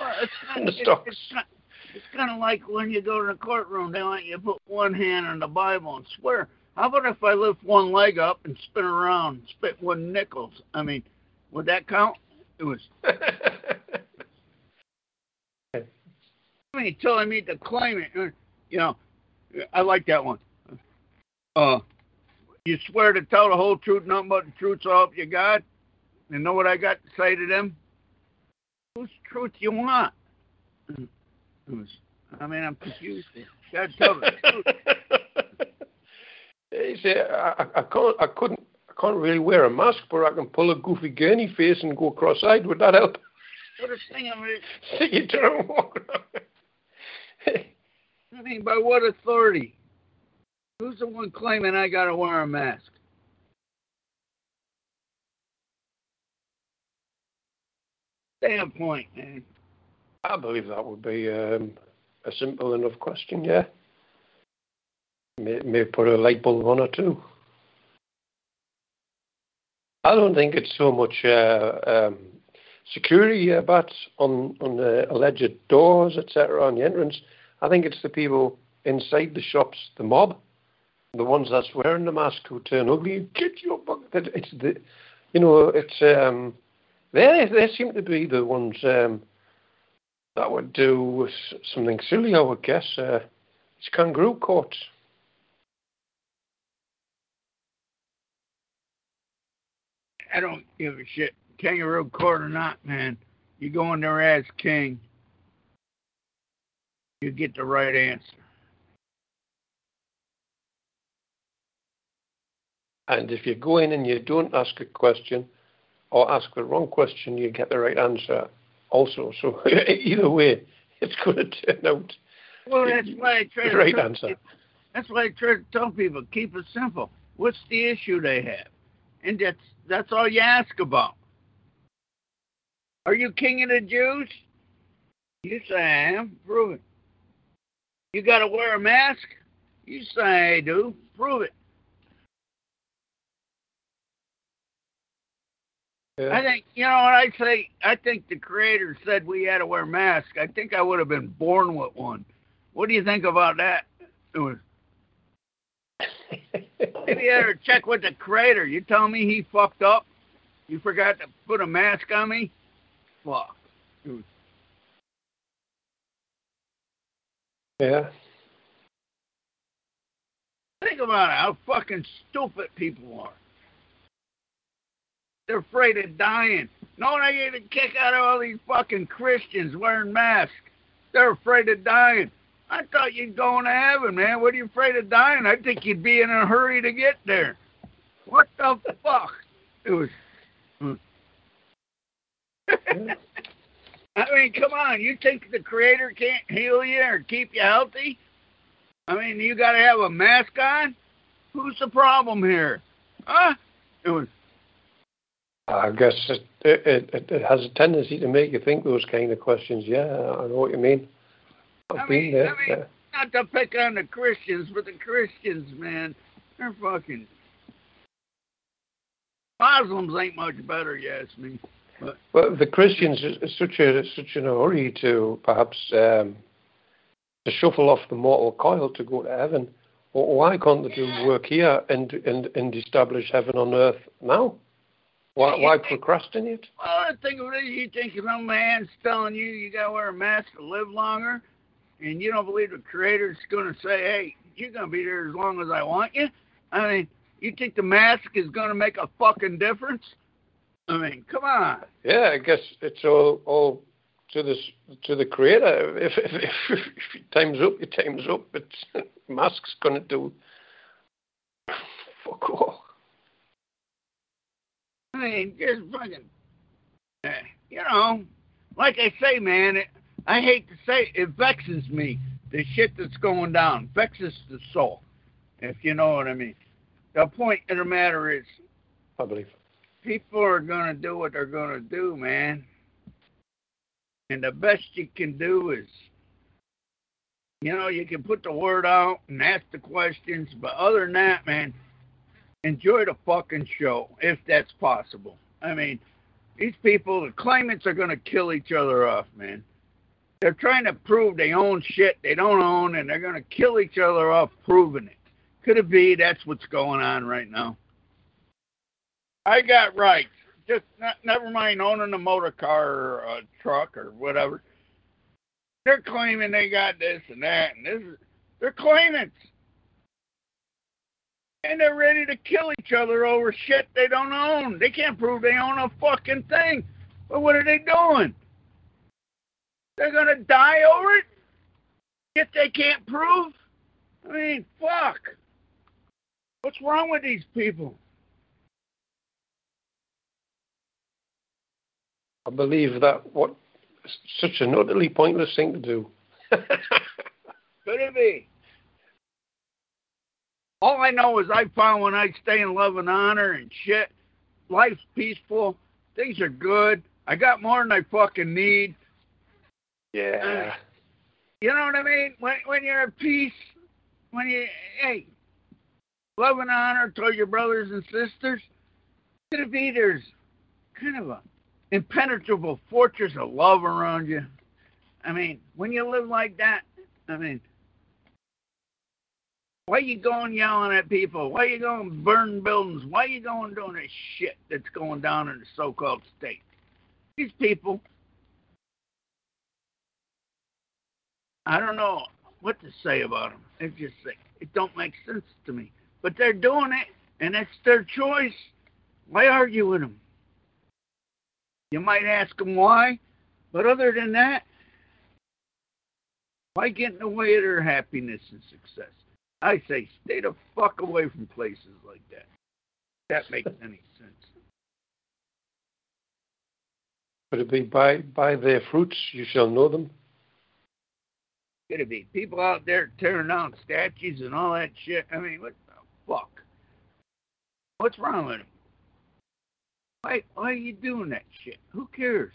[SPEAKER 2] well, it's
[SPEAKER 4] in
[SPEAKER 2] kind of,
[SPEAKER 4] stocks.
[SPEAKER 2] it's, kind- it's kind of like when you go to the courtroom, they want you to put one hand on the Bible and swear. How about if I lift one leg up and spin around, and spit one nickels? I mean, would that count? It was. I mean, until I meet the claimant, uh, you know, I like that one. Uh, you swear to tell the whole truth, nothing but the truth, so help you God. And know what I got to say to them? Whose truth you want? I mean, I'm confused. Gotta tell the truth.
[SPEAKER 4] you see, I, I- can't, I couldn't, I can't really wear a mask, but I can pull a goofy gurney face and go cross-eyed. Would that help?
[SPEAKER 2] What a thing of it.
[SPEAKER 4] See you don't walk around.
[SPEAKER 2] I mean, by what authority? Who's the one claiming I gotta wear a mask? Standpoint, man.
[SPEAKER 4] I believe that would be um, a simple enough question. Yeah, may, may put a light bulb on or two. I don't think it's so much uh, um, security uh, bats on on the alleged doors, etc., on the entrance. I think it's the people inside the shops, the mob, the ones that's wearing the mask who turn ugly. Get your bucket. It's the, you know, it's um, they they seem to be the ones. Um, that would do something silly, I would guess. Uh, it's kangaroo courts.
[SPEAKER 2] I don't give a shit. Kangaroo court or not, man. You go in there as king, you get the right answer.
[SPEAKER 4] And if you go in and you don't ask a question or ask the wrong question, you get the right answer also. So either way, it's going to turn out
[SPEAKER 2] Well, that's why I try
[SPEAKER 4] the
[SPEAKER 2] to
[SPEAKER 4] right
[SPEAKER 2] tell-
[SPEAKER 4] answer.
[SPEAKER 2] That's why I try to tell people keep it simple. What's the issue they have, and that's that's all you ask about. Are you king of the Jews? You say I am. Prove it. You got to wear a mask? You say I do. Prove it. I think you know what I say. I think the creator said we had to wear masks. I think I would have been born with one. What do you think about that? It was, maybe you ever check with the creator. You tell me he fucked up. You forgot to put a mask on me. Fuck. It was,
[SPEAKER 4] yeah.
[SPEAKER 2] think about it. How fucking stupid people are. They're afraid of dying. No, they get a kick out of all these fucking Christians wearing masks. They're afraid of dying. I thought you'd go into heaven, man. What are you afraid of dying? I think you'd be in a hurry to get there. What the fuck? It was. hmm. I mean, come on. You think the Creator can't heal you or keep you healthy? I mean, you got to have a mask on? Who's the problem here? Huh? It was.
[SPEAKER 4] I guess it, it, it, it has a tendency to make you think those kind of questions. Yeah, I know what you mean. I've
[SPEAKER 2] I
[SPEAKER 4] been there.
[SPEAKER 2] I mean-
[SPEAKER 4] yeah.
[SPEAKER 2] Not to pick on the Christians, but the Christians, man, they're fucking. Muslims ain't much better, you ask me.
[SPEAKER 4] Well, the Christians is is such a such in a hurry to perhaps um, to shuffle off the mortal coil to go to heaven. Well, why can't they do work here and and and establish heaven on earth now? Why why procrastinate?
[SPEAKER 2] Well, the thing of it is, you think some man's telling you you got to wear a mask to live longer, and you don't believe the Creator's going to say, hey, you're going to be there as long as I want you? I mean, you think the mask is going to make a fucking difference? I mean, come on.
[SPEAKER 4] Yeah, I guess it's all all to the to the creator. If if, if, if time's up, your time's up. But Musk's gonna do fuck all.
[SPEAKER 2] I mean, just fucking, uh, you know, like I say, man, it, I hate to say it, it vexes me. The shit that's going down vexes the soul, if you know what I mean. The point of the matter is,
[SPEAKER 4] I believe.
[SPEAKER 2] People are gonna do what they're gonna do, man. And the best you can do is, you know, you can put the word out and ask the questions, but other than that, man, enjoy the fucking show if that's possible. I mean, these people, the claimants are gonna kill each other off, man. They're trying to prove they own shit they don't own, and they're gonna kill each other off proving it. Could it be that's what's going on right now? I got rights. Just not, never mind owning a motor car or a truck or whatever. They're claiming they got this and that, and this is they're claimants, and they're ready to kill each other over shit they don't own. They can't prove they own a fucking thing. But what are they doing? They're gonna die over it? if they can't prove? I mean, fuck. What's wrong with these people?
[SPEAKER 4] I believe that what such an utterly pointless thing to do.
[SPEAKER 2] Could it be? All I know is I found when I stay in love and honor and shit, life's peaceful, things are good. I got more than I fucking need.
[SPEAKER 4] yeah.
[SPEAKER 2] Uh, you know what I mean? When when you're at peace, when you hey, love and honor toward your brothers and sisters, could it be there's kind of a impenetrable fortress of love around you? I mean, when you live like that, I mean, why you going yelling at people? Why you going burning buildings? Why you going doing this shit that's going down in the so-called state? These people, I don't know what to say about them. It's just like, it don't make sense to me. But they're doing it, and it's their choice. Why argue with them? You might ask them why, but other than that, why get in the way of their happiness and success? I say stay the fuck away from places like that. If That makes any sense.
[SPEAKER 4] Could it be by by their fruits you shall know them?
[SPEAKER 2] Could it be people out there tearing down statues and all that shit? I mean, what the fuck? What's wrong with them? Why, why are you doing that shit? Who cares?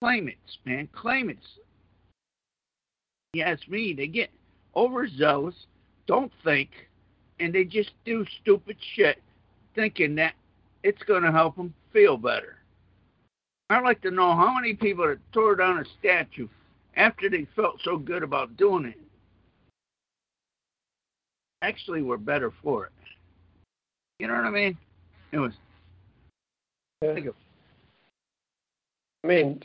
[SPEAKER 2] Claimants, man, claimants. You ask me, they get overzealous, don't think, and they just do stupid shit thinking that it's going to help them feel better. I'd like to know how many people that tore down a statue after they felt so good about doing it actually were better for it. You know what I mean? It was.
[SPEAKER 4] Yeah. I mean,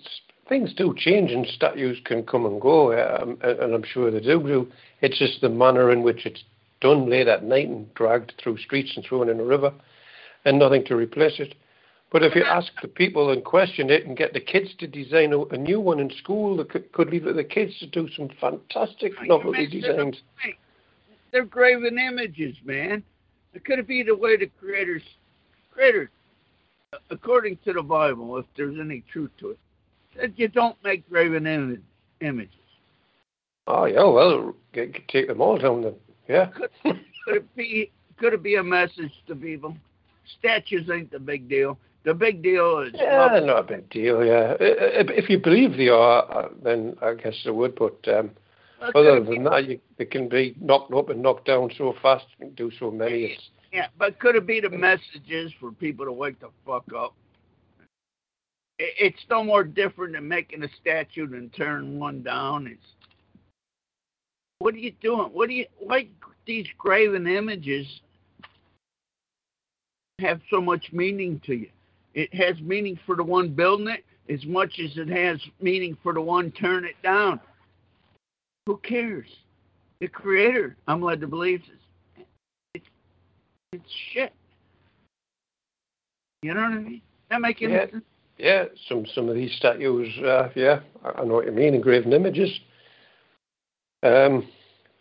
[SPEAKER 4] things do change and statues can come and go, um, and I'm sure they do. It's just the manner in which it's done late at night and dragged through streets and thrown in a river, and nothing to replace it. But if you ask the people and question it and get the kids to design a, a new one in school, they could, could leave it to the kids to do some fantastic
[SPEAKER 2] You
[SPEAKER 4] novelty designs.
[SPEAKER 2] they're graven images, man. It could be the way the creators, creators, according to the Bible, if there's any truth to it, that you don't make graven Im- images.
[SPEAKER 4] Oh yeah, well, get, take them all down then. Yeah.
[SPEAKER 2] Could, could it be? Could it be a message to people? Statues ain't the big deal. The big deal is
[SPEAKER 4] Yeah,
[SPEAKER 2] love.
[SPEAKER 4] not a big deal. Yeah, if you believe they are, uh, then I guess they would. But um, other than that, you, they can be knocked up and knocked down so fast. Can do so many. It's
[SPEAKER 2] Yeah, but could it be the messages for people to wake the fuck up? It's no more different than making a statue and tearing one down. It's what are you doing? What do you why these graven images have so much meaning to you? It has meaning for the one building it as much as it has meaning for the one tearing it down. Who cares? The creator, I'm led to believe, is shit. You know what I mean? That make any
[SPEAKER 4] Yeah.
[SPEAKER 2] sense?
[SPEAKER 4] yeah, some some of these statues, uh, yeah, I, I know what you mean, engraving images. Um,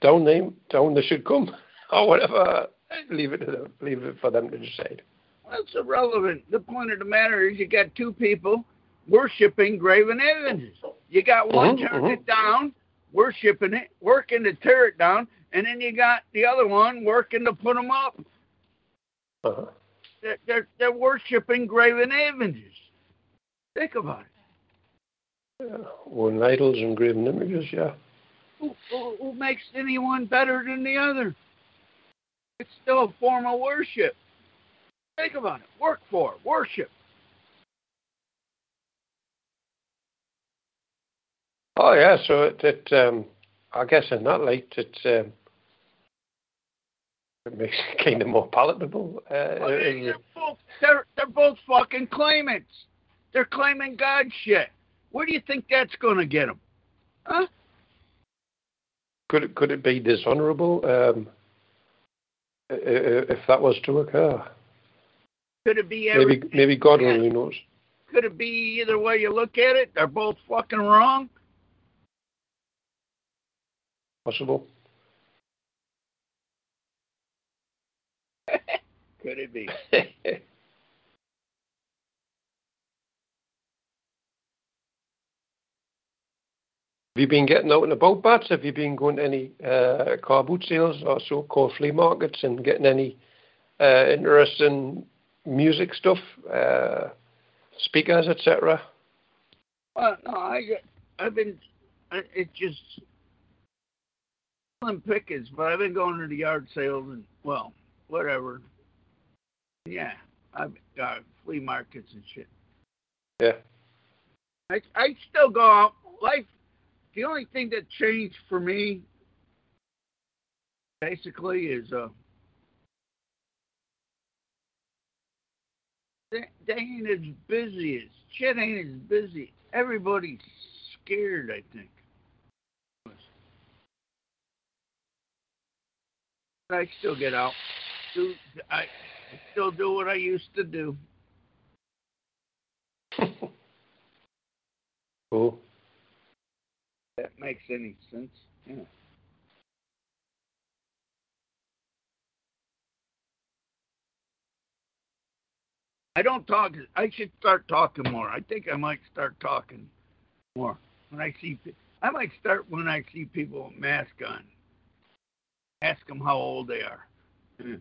[SPEAKER 4] down them, down they should come, or whatever. Leave it to them, leave it for them to decide.
[SPEAKER 2] That's irrelevant. The point of the matter is you got two people worshiping graven images. You got one
[SPEAKER 4] Mhm,
[SPEAKER 2] turning
[SPEAKER 4] mhm.
[SPEAKER 2] it down, worshiping it, working to tear it down, and then you got the other one working to put them up.
[SPEAKER 4] Uh-huh.
[SPEAKER 2] They're, they're, they're worshiping graven images. Think about it.
[SPEAKER 4] Yeah. One idols and graven images, yeah.
[SPEAKER 2] Who, who, who makes anyone better than the other? It's still a form of worship. Think about it. Work for it. Worship.
[SPEAKER 4] Oh yeah, so it, it um, I guess in that light, it um, it makes it kind of more palatable. Uh,
[SPEAKER 2] Well, they- they're, both, they're, they're both fucking claimants. They're claiming God shit. Where do you think that's going to get them? Huh?
[SPEAKER 4] could it could it be dishonourable um, if that was to occur?
[SPEAKER 2] Could it be
[SPEAKER 4] Maybe maybe God only knows.
[SPEAKER 2] Could it be either way you look at it? They're both fucking wrong.
[SPEAKER 4] Possible.
[SPEAKER 2] Could it be?
[SPEAKER 4] Have you been getting out and about, Bats? Have you been going to any uh, car boot sales or so-called flea markets and getting any uh, interesting music stuff, uh, speakers, etc.?
[SPEAKER 2] Well, no, I I've been. I- It just slim pickings, but I've been going to the yard sales and well, whatever. Yeah, I've got flea markets and shit.
[SPEAKER 4] Yeah.
[SPEAKER 2] I I still go out. Life. The only thing that changed for me, basically, is uh. They, they ain't as busy as shit. Ain't as busy. Everybody's scared. I think. I still get out. Do I still do what I used to do?
[SPEAKER 4] Cool.
[SPEAKER 2] That makes any sense. Yeah. I don't talk. I should start talking more. I think I might start talking more when I see. I might start when I see people with masks on. Ask them how old they are,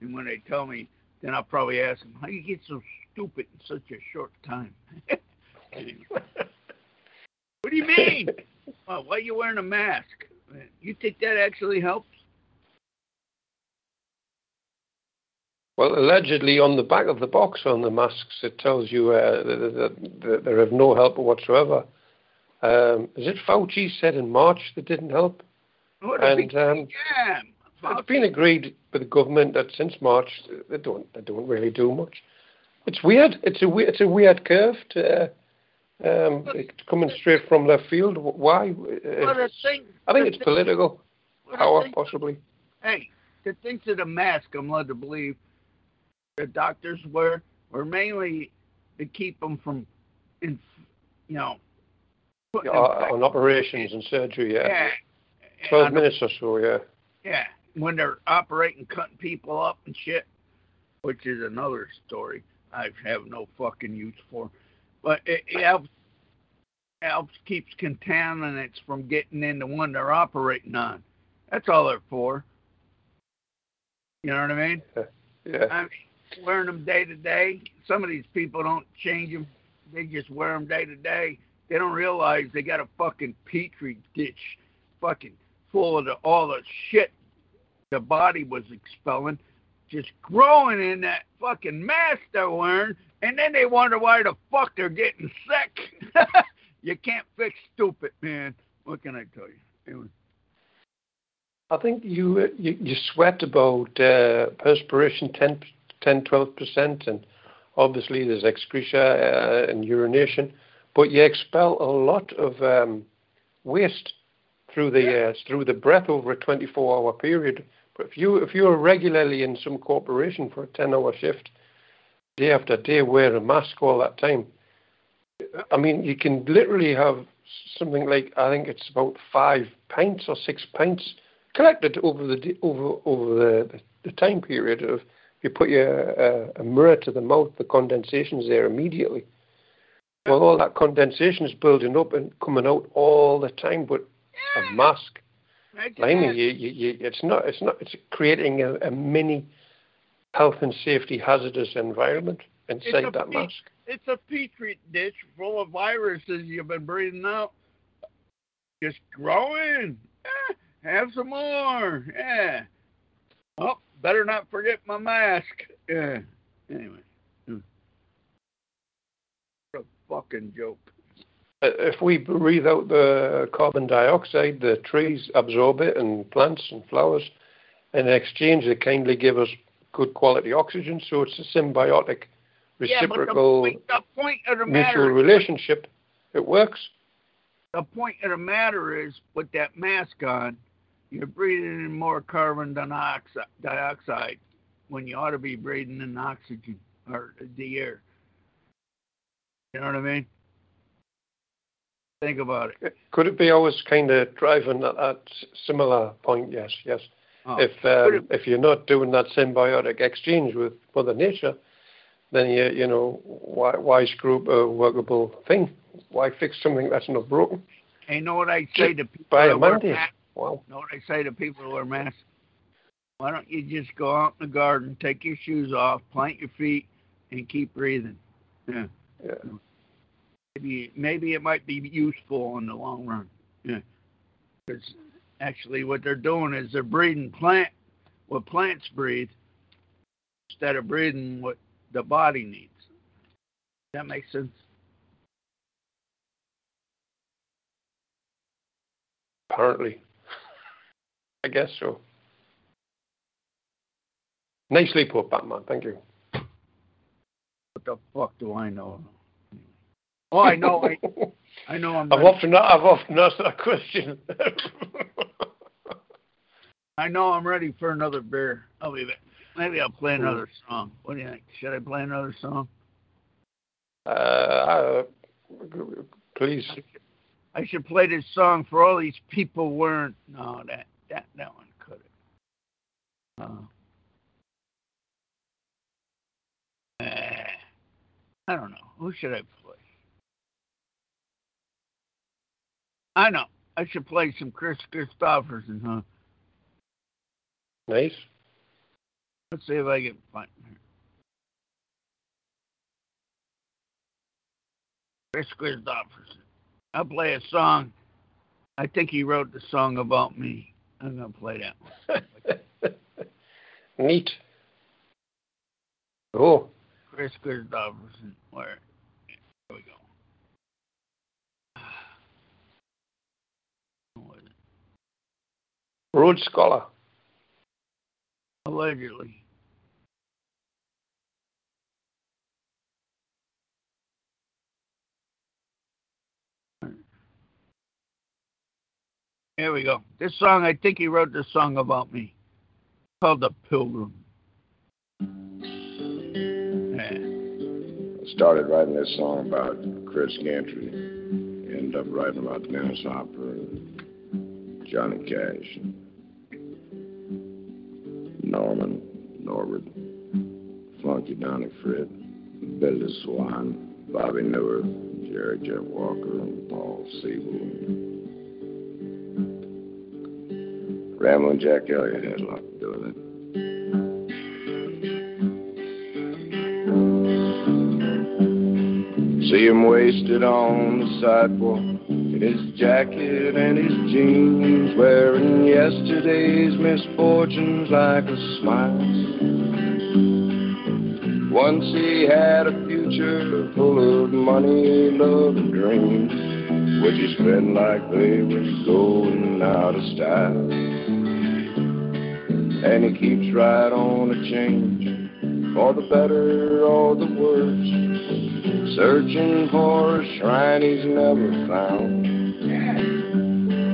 [SPEAKER 2] and when they tell me, then I'll probably ask them, "How you get so stupid in such a short time?" what do you mean? Well, why are you wearing a mask? You think that actually helps?
[SPEAKER 4] Well, allegedly on the back of the box on the masks, it tells you uh, that, that, that they're of no help whatsoever. Um, is it Fauci said in March that didn't help?
[SPEAKER 2] What a
[SPEAKER 4] And
[SPEAKER 2] big
[SPEAKER 4] um,
[SPEAKER 2] yeah.
[SPEAKER 4] It's been agreed with the government that since March they don't they don't really do much. It's weird. It's a we- it's a weird curve to, uh, um, it's coming straight from left field. Why? It's-
[SPEAKER 2] thing.
[SPEAKER 4] I think it's
[SPEAKER 2] thing-
[SPEAKER 4] political power,
[SPEAKER 2] thing-
[SPEAKER 4] possibly.
[SPEAKER 2] Hey, the things of the mask, I'm led to believe the doctors wear were mainly to keep them from, in, you know,
[SPEAKER 4] Yeah, on operations and surgery, yeah.
[SPEAKER 2] yeah,
[SPEAKER 4] Twelve minutes or so, yeah.
[SPEAKER 2] Yeah, when they're operating, cutting people up and shit, which is another story I have no fucking use for. But it, it helps helps keeps contaminants from getting into one they're operating on. That's all they're for. You know what I mean?
[SPEAKER 4] Yeah.
[SPEAKER 2] I mean, wearing them day to day. Some of these people don't change them. They just wear them day to day. They don't realize they got a fucking petri dish, fucking full of the, all the shit the body was expelling, just growing in that fucking mask they're wearing, and then they wonder why the fuck they're getting sick. you can't fix stupid, man. What can I tell you? Anyway.
[SPEAKER 4] I think you you, you sweat about uh, perspiration 10, 10 12%, and obviously there's excreta uh, and urination, but you expel a lot of um, waste through the uh, through the breath over a 24-hour period. If you if you're regularly in some corporation for a 10-hour shift, day after day wearing a mask all that time, I mean, you can literally have something like I think it's about five pints or six pints collected over the over over the, the time period of you put your uh, a mirror to the mouth, the condensation's there immediately. Well, all that condensation is building up and coming out all the time, but a mask, blimey, you, you, you, it's not, it's not, it's creating a, a mini health and safety hazardous environment inside that
[SPEAKER 2] pe-
[SPEAKER 4] mask.
[SPEAKER 2] It's a petri dish full of viruses you've been breathing out. Just growing. Eh, have some more. Yeah. Oh, better not forget my mask. Yeah. Anyway. Hmm. What a fucking joke.
[SPEAKER 4] Uh, If we breathe out the carbon dioxide, the trees absorb it, and plants and flowers. In exchange, they kindly give us good quality oxygen. So it's a symbiotic,
[SPEAKER 2] Yeah, the
[SPEAKER 4] reciprocal,
[SPEAKER 2] point, the point
[SPEAKER 4] mutual relationship. It works.
[SPEAKER 2] the point of the matter is with that mask on, you're breathing in more carbon dioxide when you ought to be breathing in oxygen or the air. You know what I mean? Think about it.
[SPEAKER 4] Could it be I was kind of driving at that similar point? Yes, yes.
[SPEAKER 2] Oh,
[SPEAKER 4] if um, if you're not doing that symbiotic exchange with Mother Nature, then you you know why why screw up a workable thing? Why fix something that's not broken?
[SPEAKER 2] and you know what I say to people
[SPEAKER 4] a
[SPEAKER 2] that wear masks?
[SPEAKER 4] Wow.
[SPEAKER 2] know what I say to people who wear masks? Why don't you just go out in the garden, take your shoes off, plant your feet, and keep breathing? Yeah.
[SPEAKER 4] Yeah.
[SPEAKER 2] Maybe maybe it might be useful in the long run. Yeah. Because actually, what they're doing is they're breeding plant what plants breathe instead of breathing what the body needs. That makes sense.
[SPEAKER 4] Apparently. I guess so. Nicely put, Batman. Thank you.
[SPEAKER 2] What the fuck do I know? Oh, I know. I, I know. I'm.
[SPEAKER 4] I've often I've often asked that question.
[SPEAKER 2] I know I'm ready for another beer. I'll be back. Maybe I'll play another song. What do you think? Should I play another song?
[SPEAKER 4] uh, uh, please.
[SPEAKER 2] I should play this song for all these people weren't. No, that that that one could. Uh, eh, I don't know. Who should I play? I know. I should play some Kris Kristofferson, huh?
[SPEAKER 4] Nice.
[SPEAKER 2] Let's see if I can find her. Kris Kristofferson. I'll play a song. I think he wrote the song about me. I'm gonna play that one.
[SPEAKER 4] Neat. Oh,
[SPEAKER 2] Kris Kristofferson. Where? There we go. What was it?
[SPEAKER 4] Rhodes Scholar.
[SPEAKER 2] Allegedly. Here we go. This song, I think he wrote this song about me. Called The Pilgrim. Yeah.
[SPEAKER 6] I started writing this song about Chris Gantry. Ended up writing about Dennis Hopper and Johnny Cash, Norman, Norbert, Funky Donnie Fritts, Billy Swan, Bobby Neuwirth, Jerry Jeff Walker, and Paul Siebel. Ramblin' Jack Elliott had a lot to do with it. See him wasted on the sidewalk his jacket and his jeans, wearing yesterday's misfortunes like a smile. Once he had a future full of money, love, and dreams, which he spent like they was going out of style. And he keeps right on a change, for the better or the worse searching for a shrine he's never found.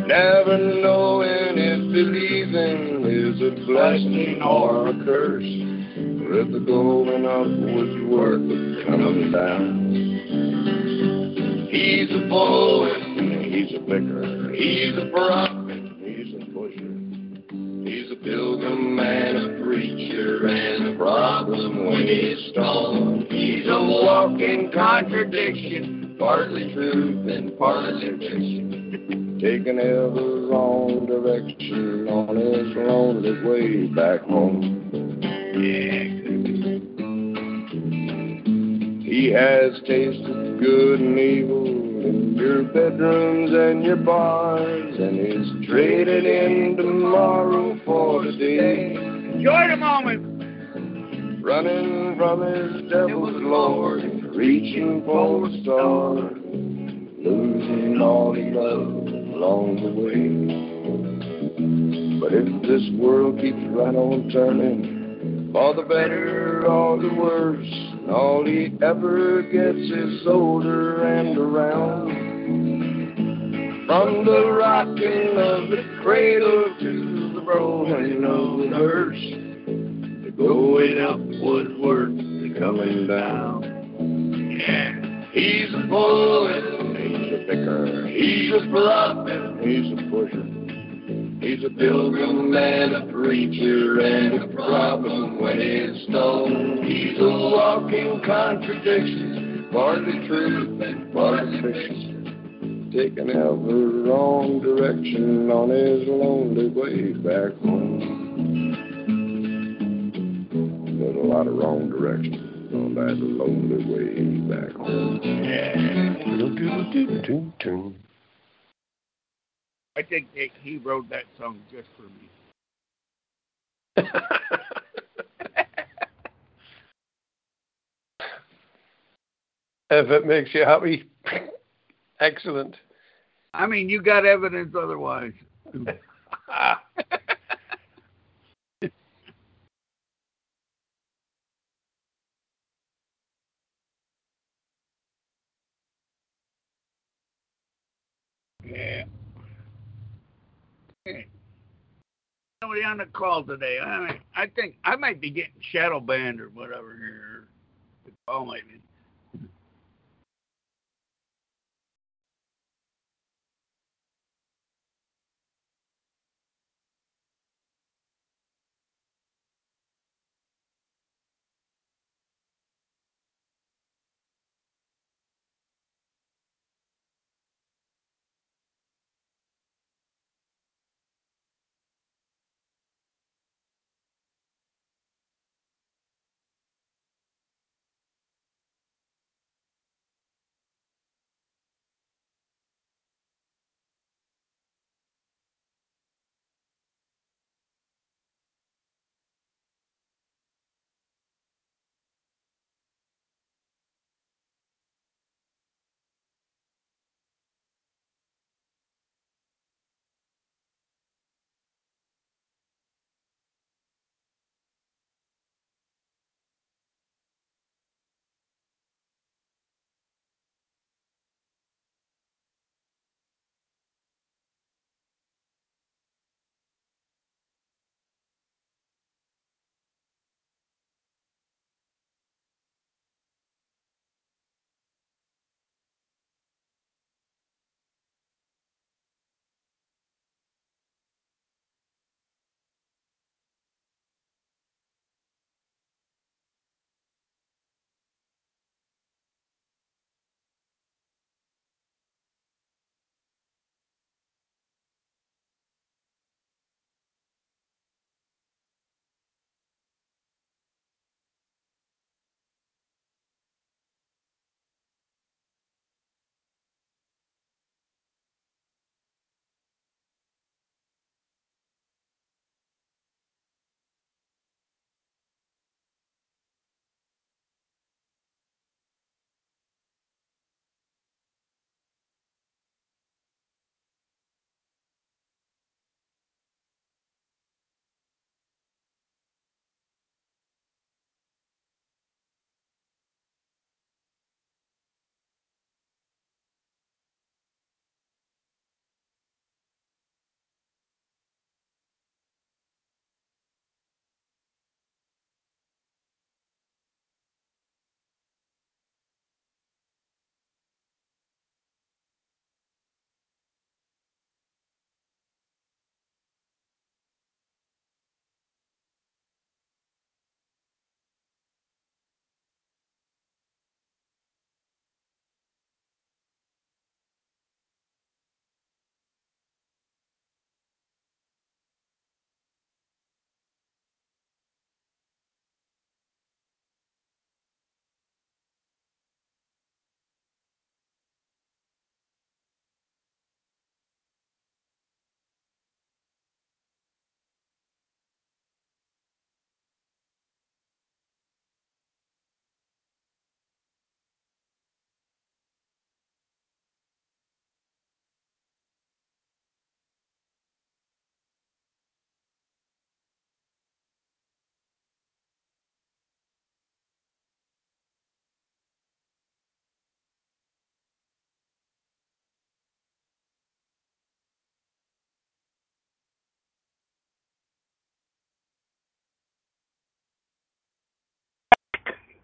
[SPEAKER 6] Never knowing if believing is a blessing or a curse, or if the going up was worth the coming down. He's a poet. He's a picker. He's a prophet. He's a pusher. He's a pilgrim and a preacher and a problem when he's stoned. He's a walking contradiction, partly truth and partly fiction. Taking ever wrong direction on his lonely way back home. Yeah. He has tasted good and evil in your bedrooms and your bars, and he's traded in tomorrow for today.
[SPEAKER 2] Enjoy the moment.
[SPEAKER 6] Running from his devil's lord, reaching for the stars, losing all he loved along the way. But if this world keeps right on turning, for the better or the worse, all he ever gets is older and around. From the rocking of the cradle to the rolling of the hearse, the going up was worth the coming down. Yeah, he's a a picker, he's a prophet, he's a pusher. He's a pilgrim and a preacher and a problem when he's stoned. He's a walking contradiction, partly truth and partly fiction. Taking ever wrong direction on his lonely way back home. There's a lot of wrong directions on that lonely way back home. Yeah.
[SPEAKER 2] I think that he wrote that song just for me.
[SPEAKER 4] if it makes you happy, excellent.
[SPEAKER 2] I mean, you got evidence otherwise. yeah. Hey. Nobody on the call today. I mean, I think I might be getting shadow banned or whatever here. The call might be.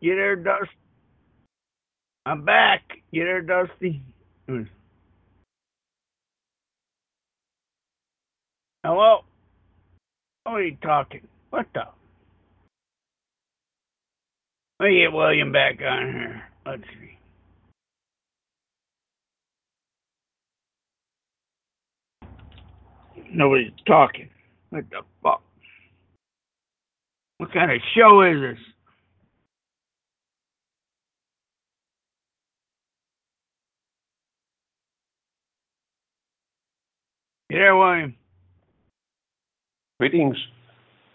[SPEAKER 2] You there, Dusty? I'm back. You there, Dusty? Hmm. Hello? Who are you talking? What the? Let me get William back on here. Let's see. Nobody's talking. What the fuck? What kind of show is this? You there, William?
[SPEAKER 4] Greetings.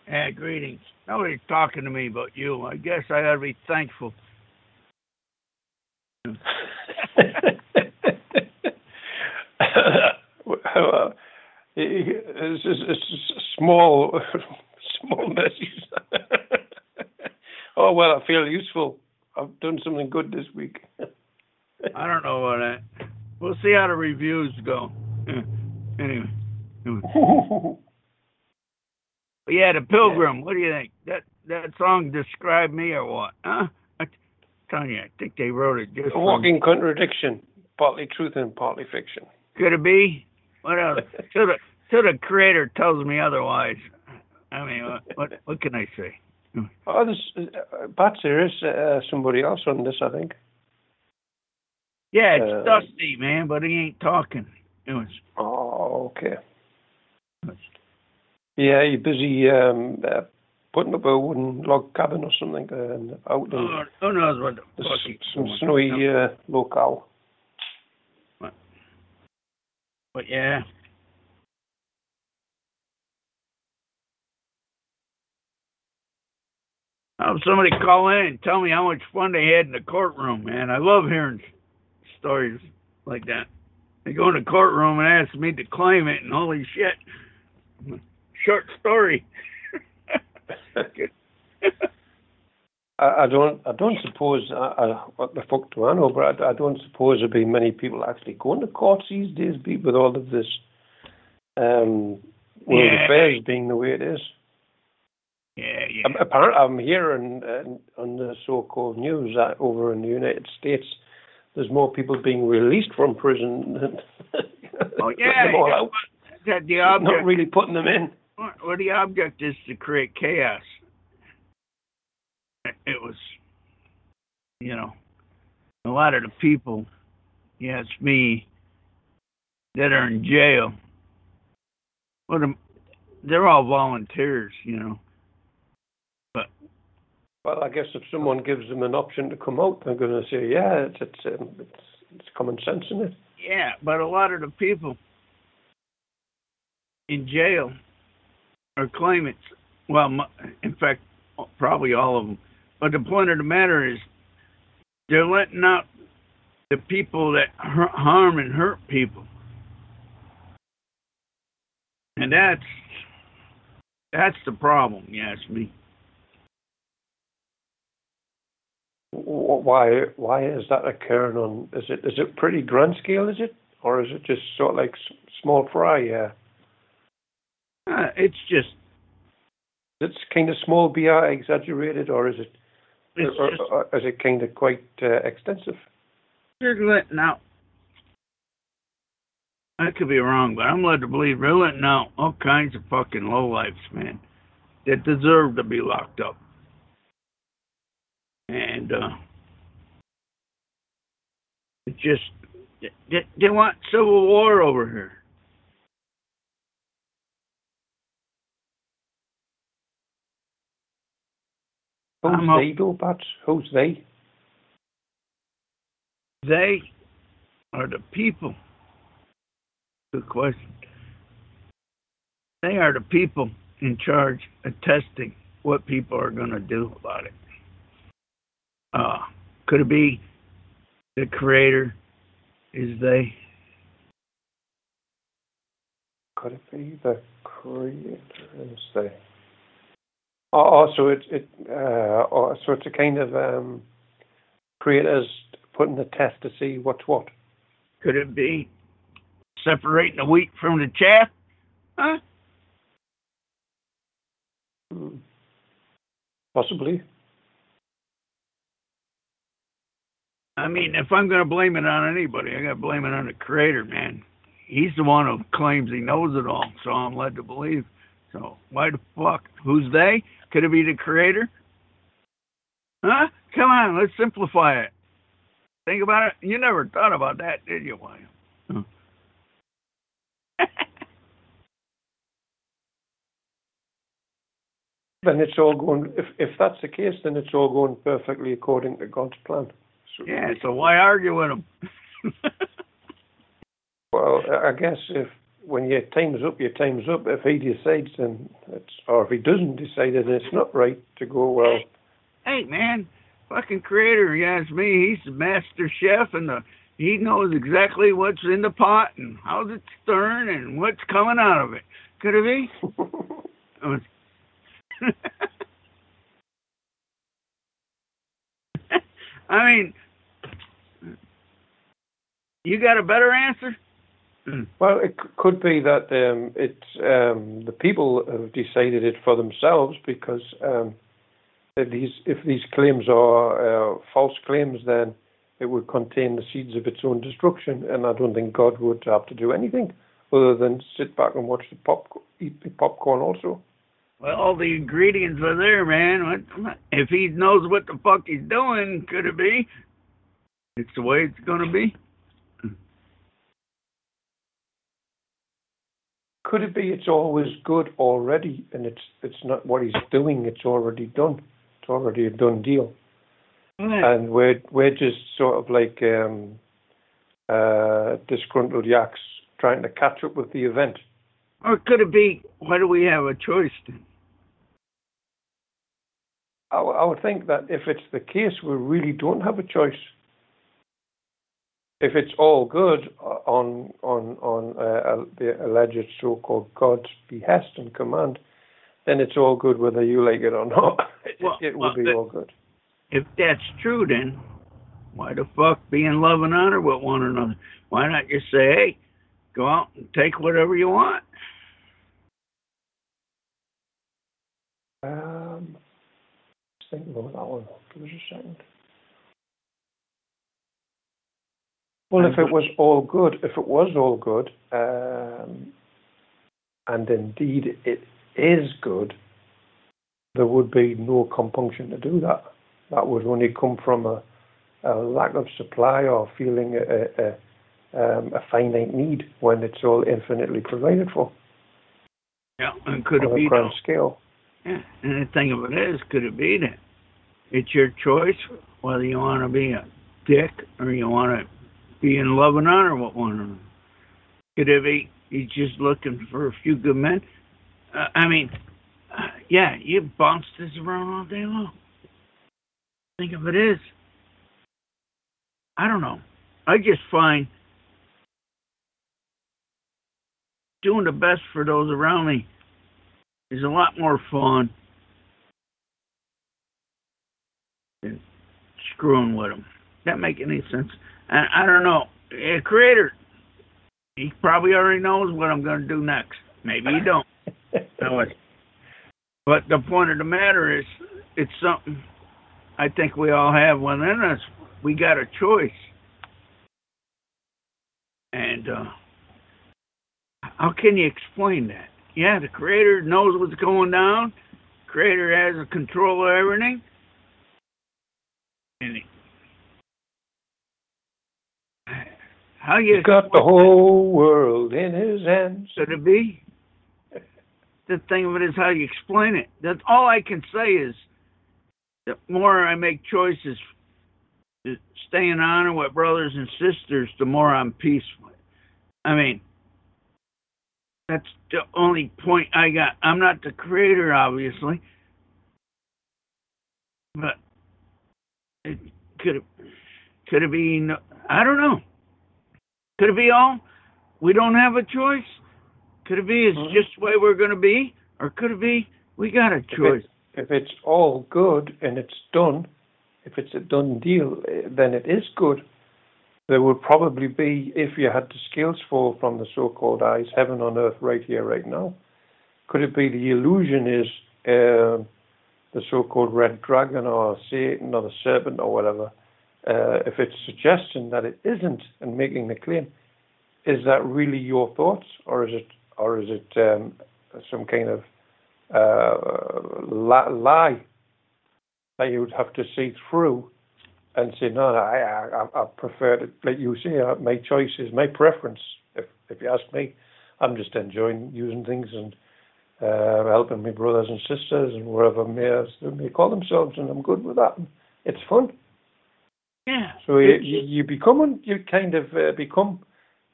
[SPEAKER 2] Yeah, greetings. Nobody's talking to me but you. I guess I ought to be thankful.
[SPEAKER 4] well, it's just, it's small, small message. oh well, I feel useful. I've done something good this week.
[SPEAKER 2] I don't know about that. We'll see how the reviews go. Yeah. Anyway. But yeah, the Pilgrim. What do you think? That that song describe me or what? Huh? I telling you, I think they wrote it just.
[SPEAKER 4] a
[SPEAKER 2] for-
[SPEAKER 4] walking contradiction, partly truth and partly fiction.
[SPEAKER 2] Could it be? What else? till the till the creator tells me otherwise. I mean, what what, what can I say?
[SPEAKER 4] Oh, there's, uh, Pat, there is uh, somebody else on this, I think.
[SPEAKER 2] Yeah, it's
[SPEAKER 4] Uh,
[SPEAKER 2] Dusty, man, but he ain't talking. Was.
[SPEAKER 4] Oh, okay. Yeah, you're busy um, uh, putting up a wooden log cabin or something uh, out in
[SPEAKER 2] Oh, who knows what the
[SPEAKER 4] the s- some snowy uh, locale.
[SPEAKER 2] But yeah. I have somebody call in and tell me how much fun they had in the courtroom, man. I love hearing stories like that. They go in the courtroom and ask me to claim it, and holy shit, short story.
[SPEAKER 4] I, I don't. I don't suppose. I, I, what the fuck do I know? But I, I don't suppose there'll be many people actually going to courts these days, be with all of this um, world
[SPEAKER 2] Yeah.
[SPEAKER 4] affairs being the way it is.
[SPEAKER 2] yeah, yeah.
[SPEAKER 4] Apparently, I'm hearing uh, on the so-called news that over in the United States, there's more people being released from prison than
[SPEAKER 2] Oh yeah, yeah. That the
[SPEAKER 4] Not really putting them in.
[SPEAKER 2] Well, the object is to create chaos. It was, you know, a lot of the people, yes, me, that are in jail. Well, they're all volunteers, you know.
[SPEAKER 4] Well, I guess if someone gives them an option to come out, they're going to say, "Yeah, it's it's um, it's, it's common sense in it."
[SPEAKER 2] Yeah, but a lot of the people in jail are claimants. Well, in fact, probably all of them. But the point of the matter is, they're letting out the people that harm and hurt people, and that's that's the problem. You ask me.
[SPEAKER 4] Why why is that occurring? On is it is it pretty grand scale? Is it or is it just sort of like small fry? Yeah,
[SPEAKER 2] Uh, it's just
[SPEAKER 4] it's kind of small BR exaggerated, or is it or,
[SPEAKER 2] just
[SPEAKER 4] or is it kind of quite uh, extensive?
[SPEAKER 2] they're letting out. I could be wrong, but I'm led to believe they're letting out all kinds of fucking lowlifes, man, that deserve to be locked up. And uh it just they, they want civil war over here.
[SPEAKER 4] Who's they though, Bats? Who's they?
[SPEAKER 2] They are the people. Good question. They are the people in charge of testing what people are going to do about it. Uh, could it be the creator is they?
[SPEAKER 4] Could it be the creator? Is they? Oh, oh, so it it uh, oh, so it's a kind of um, creators putting the test to see what's what.
[SPEAKER 2] Could it be separating the wheat from the chaff? Huh?
[SPEAKER 4] Hmm. Possibly.
[SPEAKER 2] I mean, if I'm going to blame it on anybody, I got to blame it on the creator, man. He's the one who claims he knows it all, so I'm led to believe. So why the fuck? Who's they? Could it be the creator? Huh? Come on, let's simplify it. Think about it. You never thought about that, did you, William?
[SPEAKER 4] Then it's all going. If if that's the case, then it's all going perfectly according to God's plan. So,
[SPEAKER 2] yeah, so why argue with him?
[SPEAKER 4] Well, I guess if when your time's up, your time's up. If he decides, then it's, or if he doesn't decide, then it's not right to go. Well,
[SPEAKER 2] hey, man, fucking creator, you ask me, he's the master chef and the he knows exactly what's in the pot and how's it stirring and what's coming out of it. Could it be? Oh, I mean, you got a better answer?
[SPEAKER 4] Well, it could be that um, it's um, the people have decided it for themselves because um, if these if these claims are uh, false claims, then it would contain the seeds of its own destruction, and I don't think God would have to do anything other than sit back and watch the pop eat the popcorn. Also,
[SPEAKER 2] Well, all the ingredients are there, man. What, if he knows what the fuck he's doing, could it be? It's the way it's going to be.
[SPEAKER 4] Could it be it's always good already, and it's it's not what he's doing; it's already done. It's already a done deal. and we're we're just sort of like um, uh, disgruntled yaks trying to catch up with the event.
[SPEAKER 2] Or could it be, why do we have a choice then?
[SPEAKER 4] I, I would think that if it's the case, we really don't have a choice. If it's all good on on on uh, the alleged so-called God's behest and command, then it's all good whether you like it or not. it,
[SPEAKER 2] Well,
[SPEAKER 4] it will
[SPEAKER 2] well,
[SPEAKER 4] be all good.
[SPEAKER 2] If that's true, then why the fuck be in love and honor with one another? Why not just say, hey, go out and take whatever you want?
[SPEAKER 4] Um, let's think about that one. Give us a second. Well, if it was all good, if it was all good, um, and indeed it is good, there would be no compunction to do that. That would only come from a, a lack of supply or feeling a, a, um, a finite need when it's all infinitely provided for
[SPEAKER 2] Yeah, and could it
[SPEAKER 4] on a
[SPEAKER 2] be
[SPEAKER 4] grand scale.
[SPEAKER 2] Yeah, and the thing of it is, could it be that it's your choice whether you want to be a dick or you want to be in love and honor with one another? Could it be he's just looking for a few good men? Uh, I mean, uh, yeah, you bounce this around all day long. Think of it as, I don't know. I just find doing the best for those around me is a lot more fun than screwing with them. That make any sense? And I don't know. A creator, he probably already knows what I'm going to do next. Maybe he don't. it. But the point of the matter is, it's something I think we all have within us. We got a choice. And uh, how can you explain that? Yeah, the creator knows what's going down. Creator has a control of everything. And he, how you
[SPEAKER 4] He's got the whole world in his hands.
[SPEAKER 2] Could it be? The thing of it is how you explain it. That's all I can say is the more I make choices to stay in honor with brothers and sisters, the more I'm peaceful. I mean, that's the only point I got. I'm not the creator, obviously, but it could it could it be? I don't know. Could it be all? We don't have a choice. Could it be it's
[SPEAKER 4] Mhm.
[SPEAKER 2] just the way we're going to be, or could it be we got a choice?
[SPEAKER 4] If it's all good and it's done, if it's a done deal, eh, then it is good. There would probably be, if you had the scales fall from the so-called eyes, heaven on earth right here, right now. Could it be the illusion is um the so-called red dragon or Satan or the serpent or whatever uh, if it's suggesting that it isn't and making the claim, is that really your thoughts, or is it, or is it um, some kind of uh, lie that you would have to see through and say, no, no I, I, I prefer to, like you say, uh, my choice is my preference. If if you ask me, I'm just enjoying using things and uh, helping my brothers and sisters and wherever may, they may call themselves, and I'm good with that. It's fun.
[SPEAKER 2] Yeah.
[SPEAKER 4] So you, you, you become, you kind of uh, become,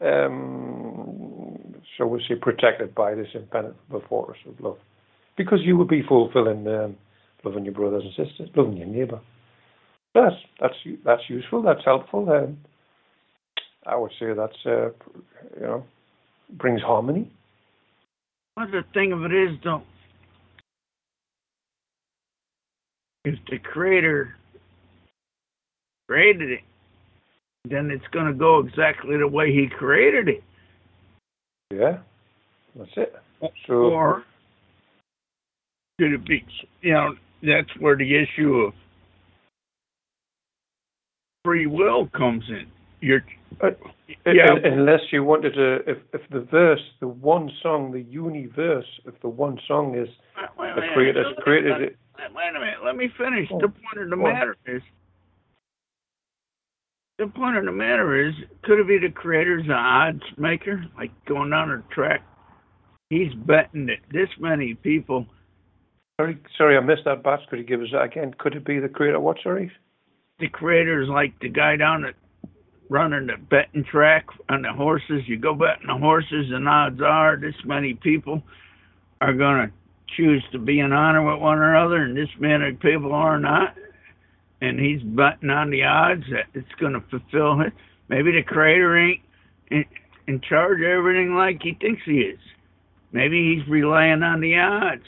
[SPEAKER 4] um, shall we say, protected by this impenetrable force of love, because you would be fulfilling um, loving your brothers and sisters, loving your neighbour. That's that's that's useful. That's helpful. Um, I would say that's uh, you know brings harmony.
[SPEAKER 2] Well, the thing of it is, though, if the creator created it, then it's going to go exactly the way he created it.
[SPEAKER 4] Yeah, that's it. So,
[SPEAKER 2] or could it be, you know, that's where the issue of free will comes in. You're,
[SPEAKER 4] uh,
[SPEAKER 2] yeah.
[SPEAKER 4] unless you wanted to, if, if the verse, the one song, the universe, if the one song is
[SPEAKER 2] wait,
[SPEAKER 4] the
[SPEAKER 2] wait,
[SPEAKER 4] creator
[SPEAKER 2] wait,
[SPEAKER 4] created it.
[SPEAKER 2] Wait a minute, let me finish.
[SPEAKER 4] Oh,
[SPEAKER 2] the point of the
[SPEAKER 4] oh.
[SPEAKER 2] matter is, the point of the matter is, could it be the creator's an odds maker, like going down a track? He's betting that this many people.
[SPEAKER 4] Sorry, sorry, I missed that. Bats, could you give us that again? Could it be the creator? What? Sorry.
[SPEAKER 2] The creator's like the guy down the running the betting track on the horses. You go betting the horses, and odds are this many people are going to choose to be in honor with one another, and this many people are not. And he's betting on the odds that it's going to fulfill it. Maybe the creator ain't in, in charge of everything like he thinks he is. Maybe he's relying on the odds.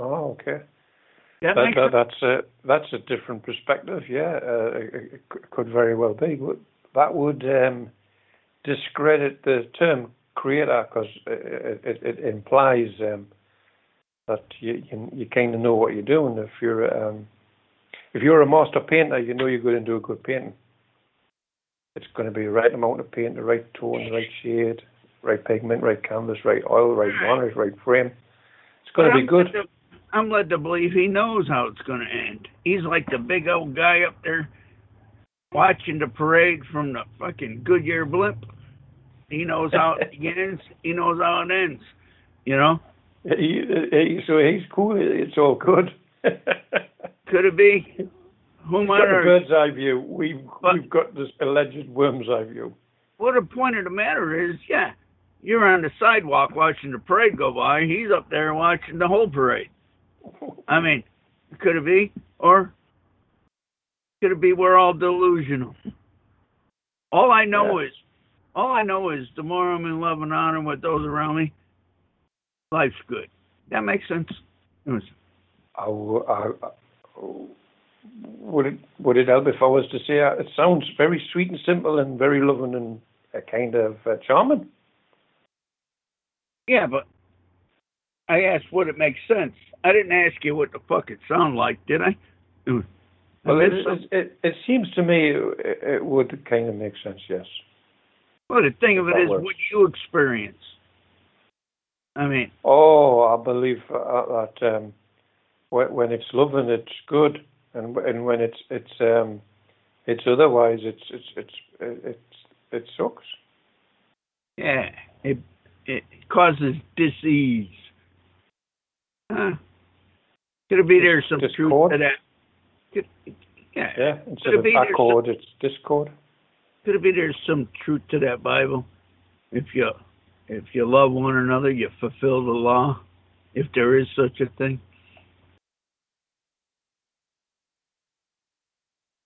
[SPEAKER 4] Oh, okay.
[SPEAKER 2] That
[SPEAKER 4] That, that, that's a that's a different perspective. Yeah, uh, it, it could very well be. But that would um, discredit the term creator because it, it, it implies um, that you, you you kind of know what you're doing. If you're um, if you're a master painter, you know you're going to do a good painting. It's going to be the right amount of paint, the right tone, the right shade, right pigment, right canvas, right oil, right varnish, right frame. It's going to be good.
[SPEAKER 2] I'm led to believe he knows how it's going to end. He's like the big old guy up there watching the parade from the fucking Goodyear blimp. He knows how it begins. He knows how it ends. You know?
[SPEAKER 4] He, he, so he's cool. It's all good.
[SPEAKER 2] Could it be? Who
[SPEAKER 4] We've got the bird's eye view. We've
[SPEAKER 2] But-
[SPEAKER 4] we've got this alleged worm's eye view.
[SPEAKER 2] Well, the point of the matter is, yeah, you're on the sidewalk watching the parade go by. He's up there watching the whole parade. I mean, could it be? Or could it be we're all delusional? All I know is, all I know is the more I'm in love and honor with those around me, life's good. That makes sense.
[SPEAKER 4] I, I- I- would it would it help if I was to say uh, it sounds very sweet and simple and very loving and uh, kind of uh, charming?
[SPEAKER 2] Yeah, but I asked would it make sense. I didn't ask you what the fuck it sound like, did I?
[SPEAKER 4] Well, it, it, it, it seems to me it, it would kind of make sense. Yes.
[SPEAKER 2] Well, the thing of it is,
[SPEAKER 4] works.
[SPEAKER 2] what you experience. I mean,
[SPEAKER 4] Oh, I believe uh, that um, when, when it's loving, it's good, and and when it's it's um, it's otherwise, it's it's it's it's it sucks.
[SPEAKER 2] yeah, it it causes disease. Huh? Could it be there's some
[SPEAKER 4] Discord?
[SPEAKER 2] truth to that? Could, yeah.
[SPEAKER 4] Yeah,
[SPEAKER 2] Could
[SPEAKER 4] instead
[SPEAKER 2] it
[SPEAKER 4] of
[SPEAKER 2] be
[SPEAKER 4] accord, it's discord.
[SPEAKER 2] Could it be there's some truth to that Bible? If you if you love one another, you fulfill the law. If there is such a thing.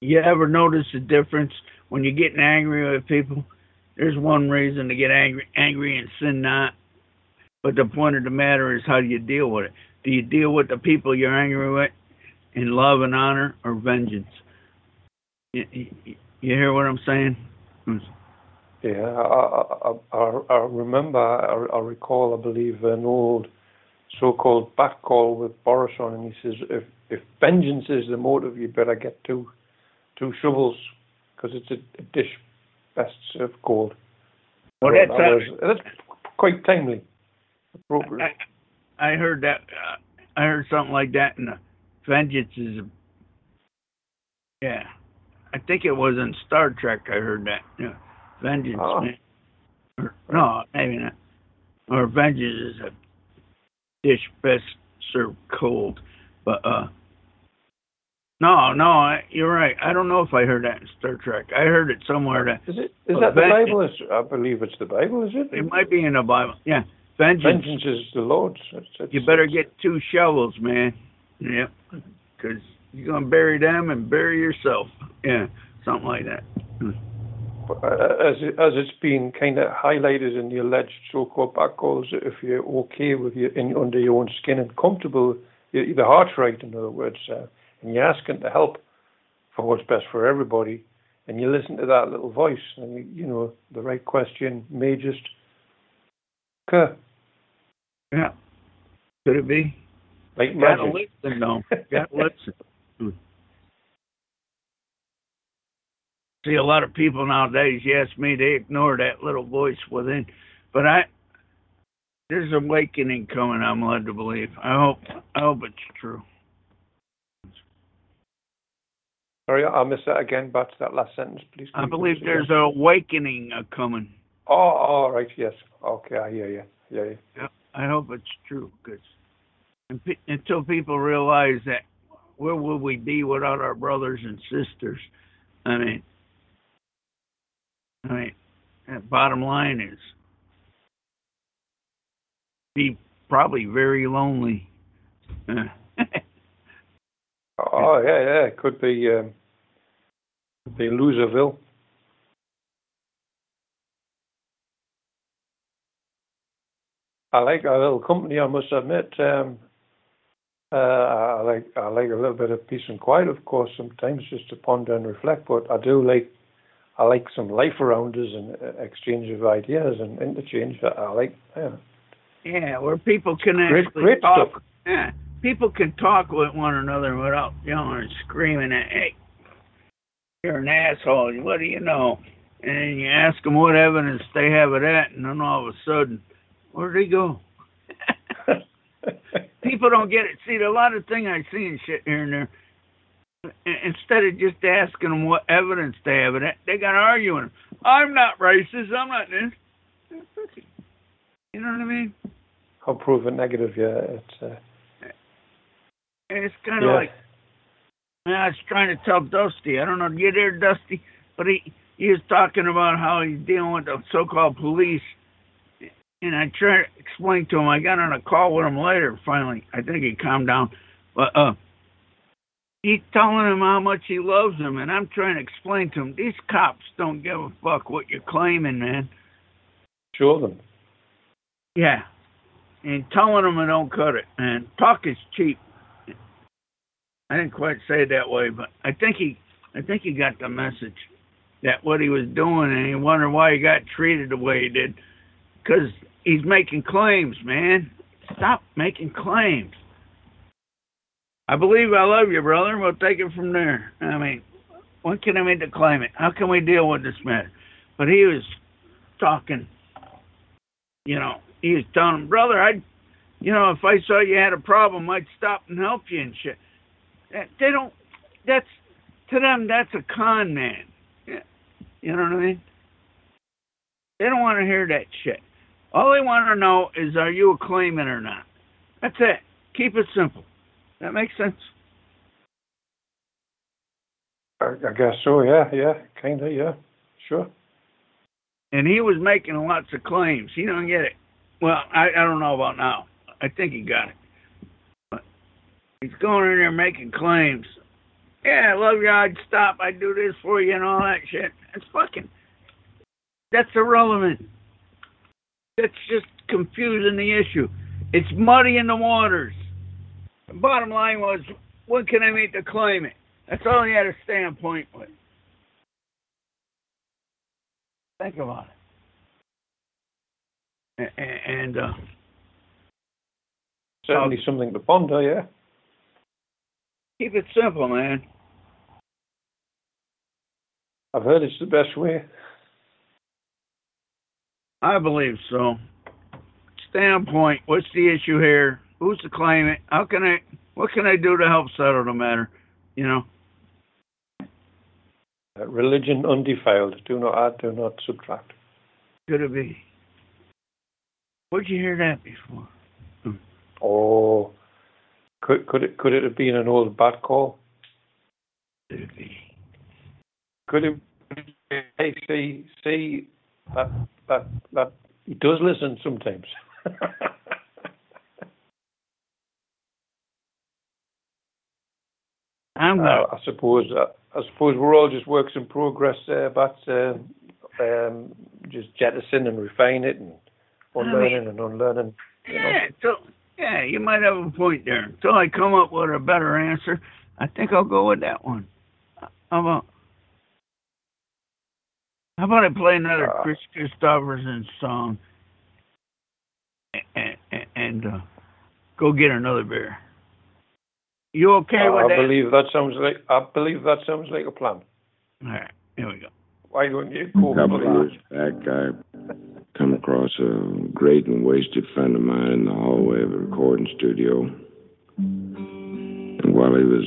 [SPEAKER 2] You ever notice the difference when you're getting angry with people? There's one reason to get angry, angry and sin not. But the point of the matter is, how do you deal with it? Do you deal with the people you're angry with in love and honor or vengeance? You, you, you hear what I'm saying?
[SPEAKER 4] Yeah, I, I, I, I remember, I, I recall, I believe, an old so-called back call with Boris on, and he says, "If if vengeance is the motive, you better get two two shovels because it's a, a dish best served cold."
[SPEAKER 2] Well, that's,
[SPEAKER 4] that was, that's quite timely, appropriate.
[SPEAKER 2] I, I heard that. Uh, I heard something like that in the Vengeance is. A, yeah, I think it was in Star Trek. I heard that. Yeah, Vengeance.
[SPEAKER 4] Oh.
[SPEAKER 2] Man. Or, no, maybe not. Or Vengeance is a dish best served cold. But uh, no, no, I, you're right. I don't know if I heard that in Star Trek. I heard it somewhere that
[SPEAKER 4] Is it? Is that the Bible? Is, I believe it's the Bible. Is it?
[SPEAKER 2] it might be in the Bible. Yeah, Vengeance.
[SPEAKER 4] Vengeance is the Lord's. It's, it's,
[SPEAKER 2] You better
[SPEAKER 4] it's-
[SPEAKER 2] get two shovels, man. Yep. Because you're going to bury them and bury yourself. Yeah, something like that.
[SPEAKER 4] Uh, as as it's been kind of highlighted in the alleged so-called back calls, if you're okay with your in under your own skin and comfortable, your, the heart's right. In other words, uh, and you're asking to help for what's best for everybody, and you listen to that little voice, and you, you know the right question may just occur
[SPEAKER 2] Yeah. Could it be?
[SPEAKER 4] like
[SPEAKER 2] Gotta listen, though. Gotta listen. Hmm. See, a lot of people nowadays, you ask me, they ignore that little voice within. But I, there's awakening coming. I'm led to believe. I hope. I hope it's true.
[SPEAKER 4] Sorry, I missed that again. Back to that last sentence, please.
[SPEAKER 2] I believe there's an awakening coming.
[SPEAKER 4] Oh, all right. Yes. Okay. I hear you. Yeah. yeah.
[SPEAKER 2] I hope it's true, because until people realize that, where would we be without our brothers and sisters? I mean, Mean, that bottom line is be probably very lonely.
[SPEAKER 4] Oh yeah, yeah. Could be um, could be Loserville. I like our little company. I must admit. Um, uh, I like I like a little bit of peace and quiet, of course. Sometimes just to ponder and reflect. But I do like I like some life around us and uh, exchange of ideas and interchange. I, I like. Yeah.
[SPEAKER 2] yeah, where people can
[SPEAKER 4] Great-
[SPEAKER 2] actually
[SPEAKER 4] great
[SPEAKER 2] talk.
[SPEAKER 4] stuff.
[SPEAKER 2] Yeah, people can talk with one another without yelling and screaming at, hey, you're an asshole. What do you know? And you ask them what evidence they have of that, and then all of a sudden, where'd they go? people don't get it. See, a lot of things I see and shit here and there. Instead of just asking them what evidence they have, that, they got to argue with them. I'm not racist. I'm not this. You know what I mean?
[SPEAKER 4] I'll prove a negative. Yeah. It's. Uh,
[SPEAKER 2] And it's kind of
[SPEAKER 4] Yeah.
[SPEAKER 2] like, man, I was trying to tell Dusty. I don't know, you there, Dusty? But he he was talking about how he's dealing with the so-called police, and I tried to explain to him. I got on a call with him later. Finally, I think he calmed down. But uh, he's telling him how much he loves him, and I'm trying to explain to him these cops don't give a fuck what you're claiming, man.
[SPEAKER 4] show them.
[SPEAKER 2] Yeah. And telling them it don't cut it. And talk is cheap. I didn't quite say it that way, but I think he I think he got the message that what he was doing and he wondered why he got treated the way he did. Because he's making claims, man. Stop making claims. I believe I love you, brother. We'll take it from there. I mean, what can I make the claim it? How can we deal with this matter? But he was talking, you know, he was telling him, brother, I'd, you know, if I saw you had a problem, I'd stop and help you and shit. They don't, that's, to them, that's a con man. You know what I mean? They don't want to hear that shit. All they want to know is, are you a claimant or not? That's it. Keep it simple. That makes sense?
[SPEAKER 4] I, I guess so. Yeah. Yeah. Kind of. Yeah. Sure.
[SPEAKER 2] and he was making lots of claims. He don't get it. Well, I, I don't know about now. I think he got it. But he's going in there making claims. Yeah, I love you. I'd stop. I'd do this for you and all that shit. That's fucking. That's irrelevant. That's just confusing the issue. It's muddy in the waters. The bottom line was, when can I make the claimant? That's all he had a standpoint with. Think about it. And uh,
[SPEAKER 4] Certainly something to ponder, yeah.
[SPEAKER 2] Keep it simple, man.
[SPEAKER 4] I've heard it's the best way.
[SPEAKER 2] I believe so. Standpoint. What's the issue here? Who's the claimant? How can I? What can I do to help settle the matter? You know.
[SPEAKER 4] Religion undefiled. Do not add, do not subtract.
[SPEAKER 2] Could it be? Where'd you hear that before?
[SPEAKER 4] Oh, could could it could it have been an old bat call?
[SPEAKER 2] Could it be?
[SPEAKER 4] Could it? Hey, see, see, that that that he does listen sometimes.
[SPEAKER 2] I'm
[SPEAKER 4] Uh. I suppose uh, I suppose we're all just works in progress, uh, but um, um, just jettison and refine it and unlearning and unlearning. you know.
[SPEAKER 2] yeah. So yeah, you might have a point there. Until I come up with a better answer, I think I'll go with that one. How about? How about I play another
[SPEAKER 4] Uh,
[SPEAKER 2] Kris Kristofferson song and, and, and uh, go get another beer? You okay with
[SPEAKER 4] I
[SPEAKER 2] that?
[SPEAKER 4] believe that sounds like I believe that sounds like a plan.
[SPEAKER 2] All right, here we go.
[SPEAKER 4] Why don't you
[SPEAKER 6] A
[SPEAKER 4] go
[SPEAKER 6] couple of
[SPEAKER 4] that?
[SPEAKER 6] years back, I come across a great and wasted friend of mine in the hallway of a recording studio. And while he was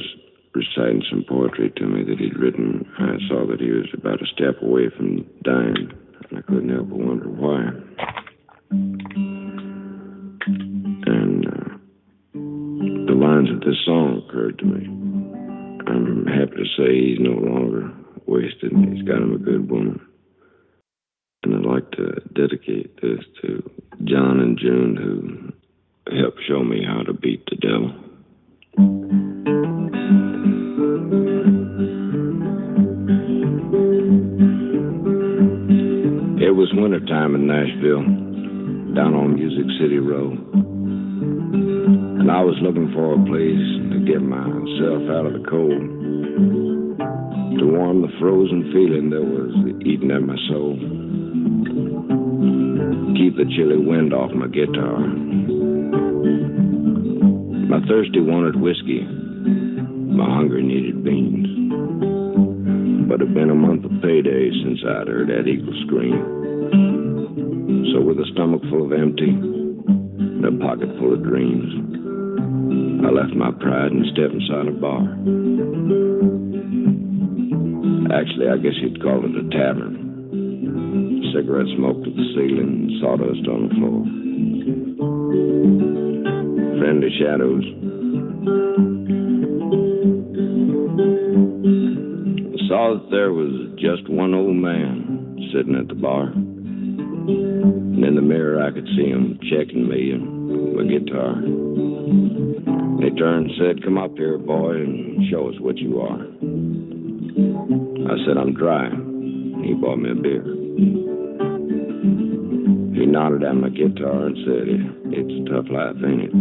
[SPEAKER 6] reciting some poetry to me that he'd written, I saw that he was about a step away from dying, and I couldn't help but wonder why. This song occurred to me. I'm happy to say he's no longer wasted. He's got him a good woman. And I'd like to dedicate this to John and June, who helped show me how to beat the devil. It was wintertime in Nashville, down on Music City Road. And I was looking for a place to get myself out of the cold, to warm the frozen feeling that was eating at my soul, keep the chilly wind off my guitar. My thirsty wanted whiskey, my hunger needed beans. But it'd been a month of payday since I'd heard that eagle scream. So with a stomach full of empty and a pocket full of dreams, I left my pride and stepped inside a bar. Actually, I guess you'd call it a tavern. Cigarette smoke to the ceiling, sawdust on the floor. Friendly shadows. I saw that there was just one old man sitting at the bar. In the mirror, I could see him checking me and my guitar. He turned and said, Come up here, boy, and show us what you are. I said, I'm dry. He bought me a beer. He nodded at my guitar and said, It's a tough life, ain't it?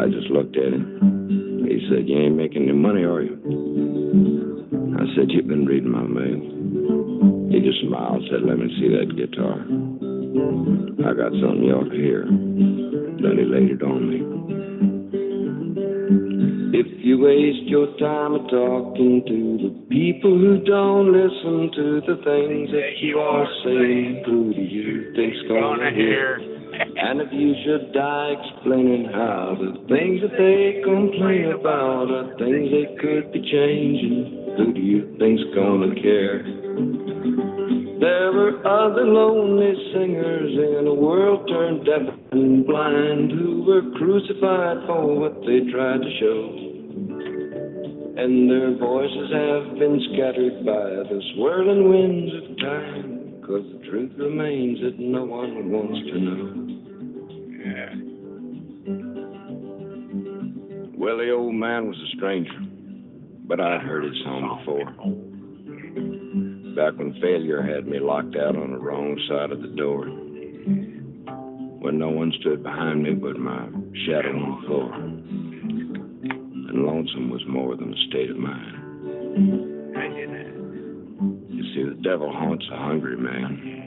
[SPEAKER 6] I just looked at him. He said, You ain't making any money, are you? I said, You've been reading my mail. He just smiled and said, Let me see that guitar. I got something ought to hear. Then he laid it on me. If you waste your time talking to the people who don't listen to the things that you are saying, who do you think's gonna hear? And if you should die explaining how the things that they complain about are things that could be changing, who do you think's gonna care? There were other lonely singers in a world turned deaf and blind who were crucified for what they tried to show. And their voices have been scattered by the swirling winds of time, because the truth remains that no one wants to know. Well, the old man was a stranger, but I'd heard his song before. Back when failure had me locked out on the wrong side of the door. When no one stood behind me but my shadow on the floor. And lonesome was more than a state of mind. You see, the devil haunts a hungry man.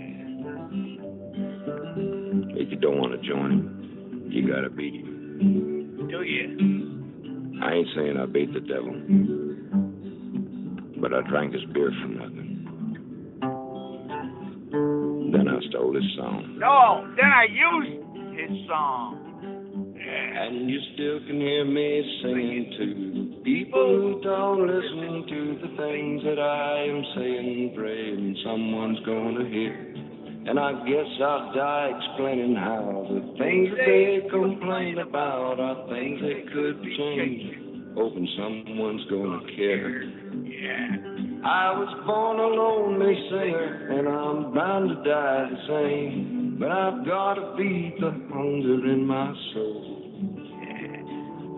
[SPEAKER 6] If you don't want to join him, you gotta beat him. Do you? I ain't saying I beat the devil, but I drank his beer for nothing. Then I stole his song.
[SPEAKER 2] No, then I used his song.
[SPEAKER 6] And you still can hear me singing to people who don't listen to the things that I am saying, praying someone's gonna hear. And I guess I'll die explaining how the things that they complain about are things that could be changed. Hoping someone's gonna care.
[SPEAKER 2] Yeah.
[SPEAKER 6] I was born a lonely singer, and I'm bound to die the same. But I've gotta feed the hunger in my soul.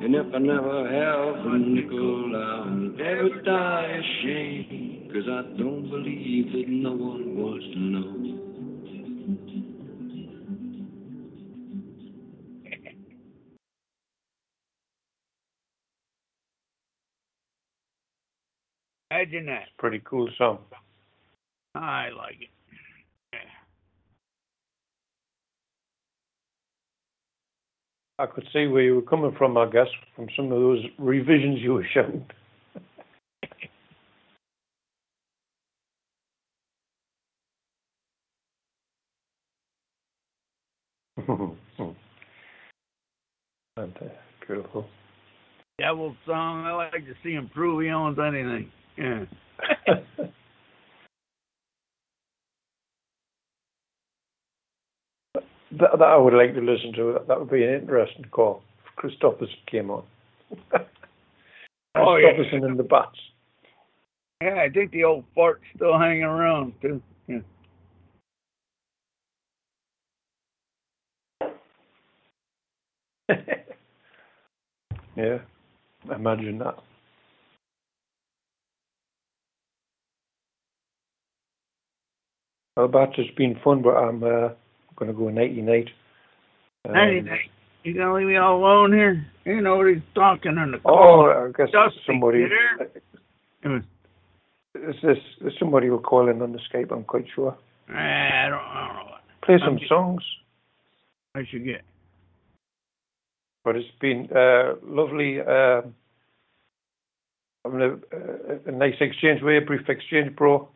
[SPEAKER 6] And if I never have a nickel, I'll never die ashamed. Cause I don't believe that no one wants to know.
[SPEAKER 2] Imagine that.
[SPEAKER 4] Pretty cool song.
[SPEAKER 2] I like it. Yeah.
[SPEAKER 4] I could see where you were coming from, I guess, from some of those revisions you were showing. Uh, beautiful.
[SPEAKER 2] Devil song. I like to see him prove he owns anything. Yeah.
[SPEAKER 4] that, that I would like to listen to. That, would be an interesting call if Kristofferson came on.
[SPEAKER 2] Oh, yeah.
[SPEAKER 4] Kristofferson and the Bats.
[SPEAKER 2] yeah, I think the old fart's still hanging around too. Yeah.
[SPEAKER 4] yeah, imagine that. Well, Bats, it's been fun, but I'm uh, going to go nighty night. Um,
[SPEAKER 2] Hey, you gonna leave me all alone here? You know nobody's talking on the call. Oh.
[SPEAKER 4] I guess
[SPEAKER 2] Dusty,
[SPEAKER 4] somebody.
[SPEAKER 2] you? It was-
[SPEAKER 4] Is this is somebody will call in on the Skype? I'm quite sure.
[SPEAKER 2] I don't, I don't know what
[SPEAKER 4] Play some
[SPEAKER 2] I'm just-
[SPEAKER 4] songs.
[SPEAKER 2] I should get.
[SPEAKER 4] But it's been uh, lovely. Uh, having a, a, a nice exchange you, brief exchange, bro.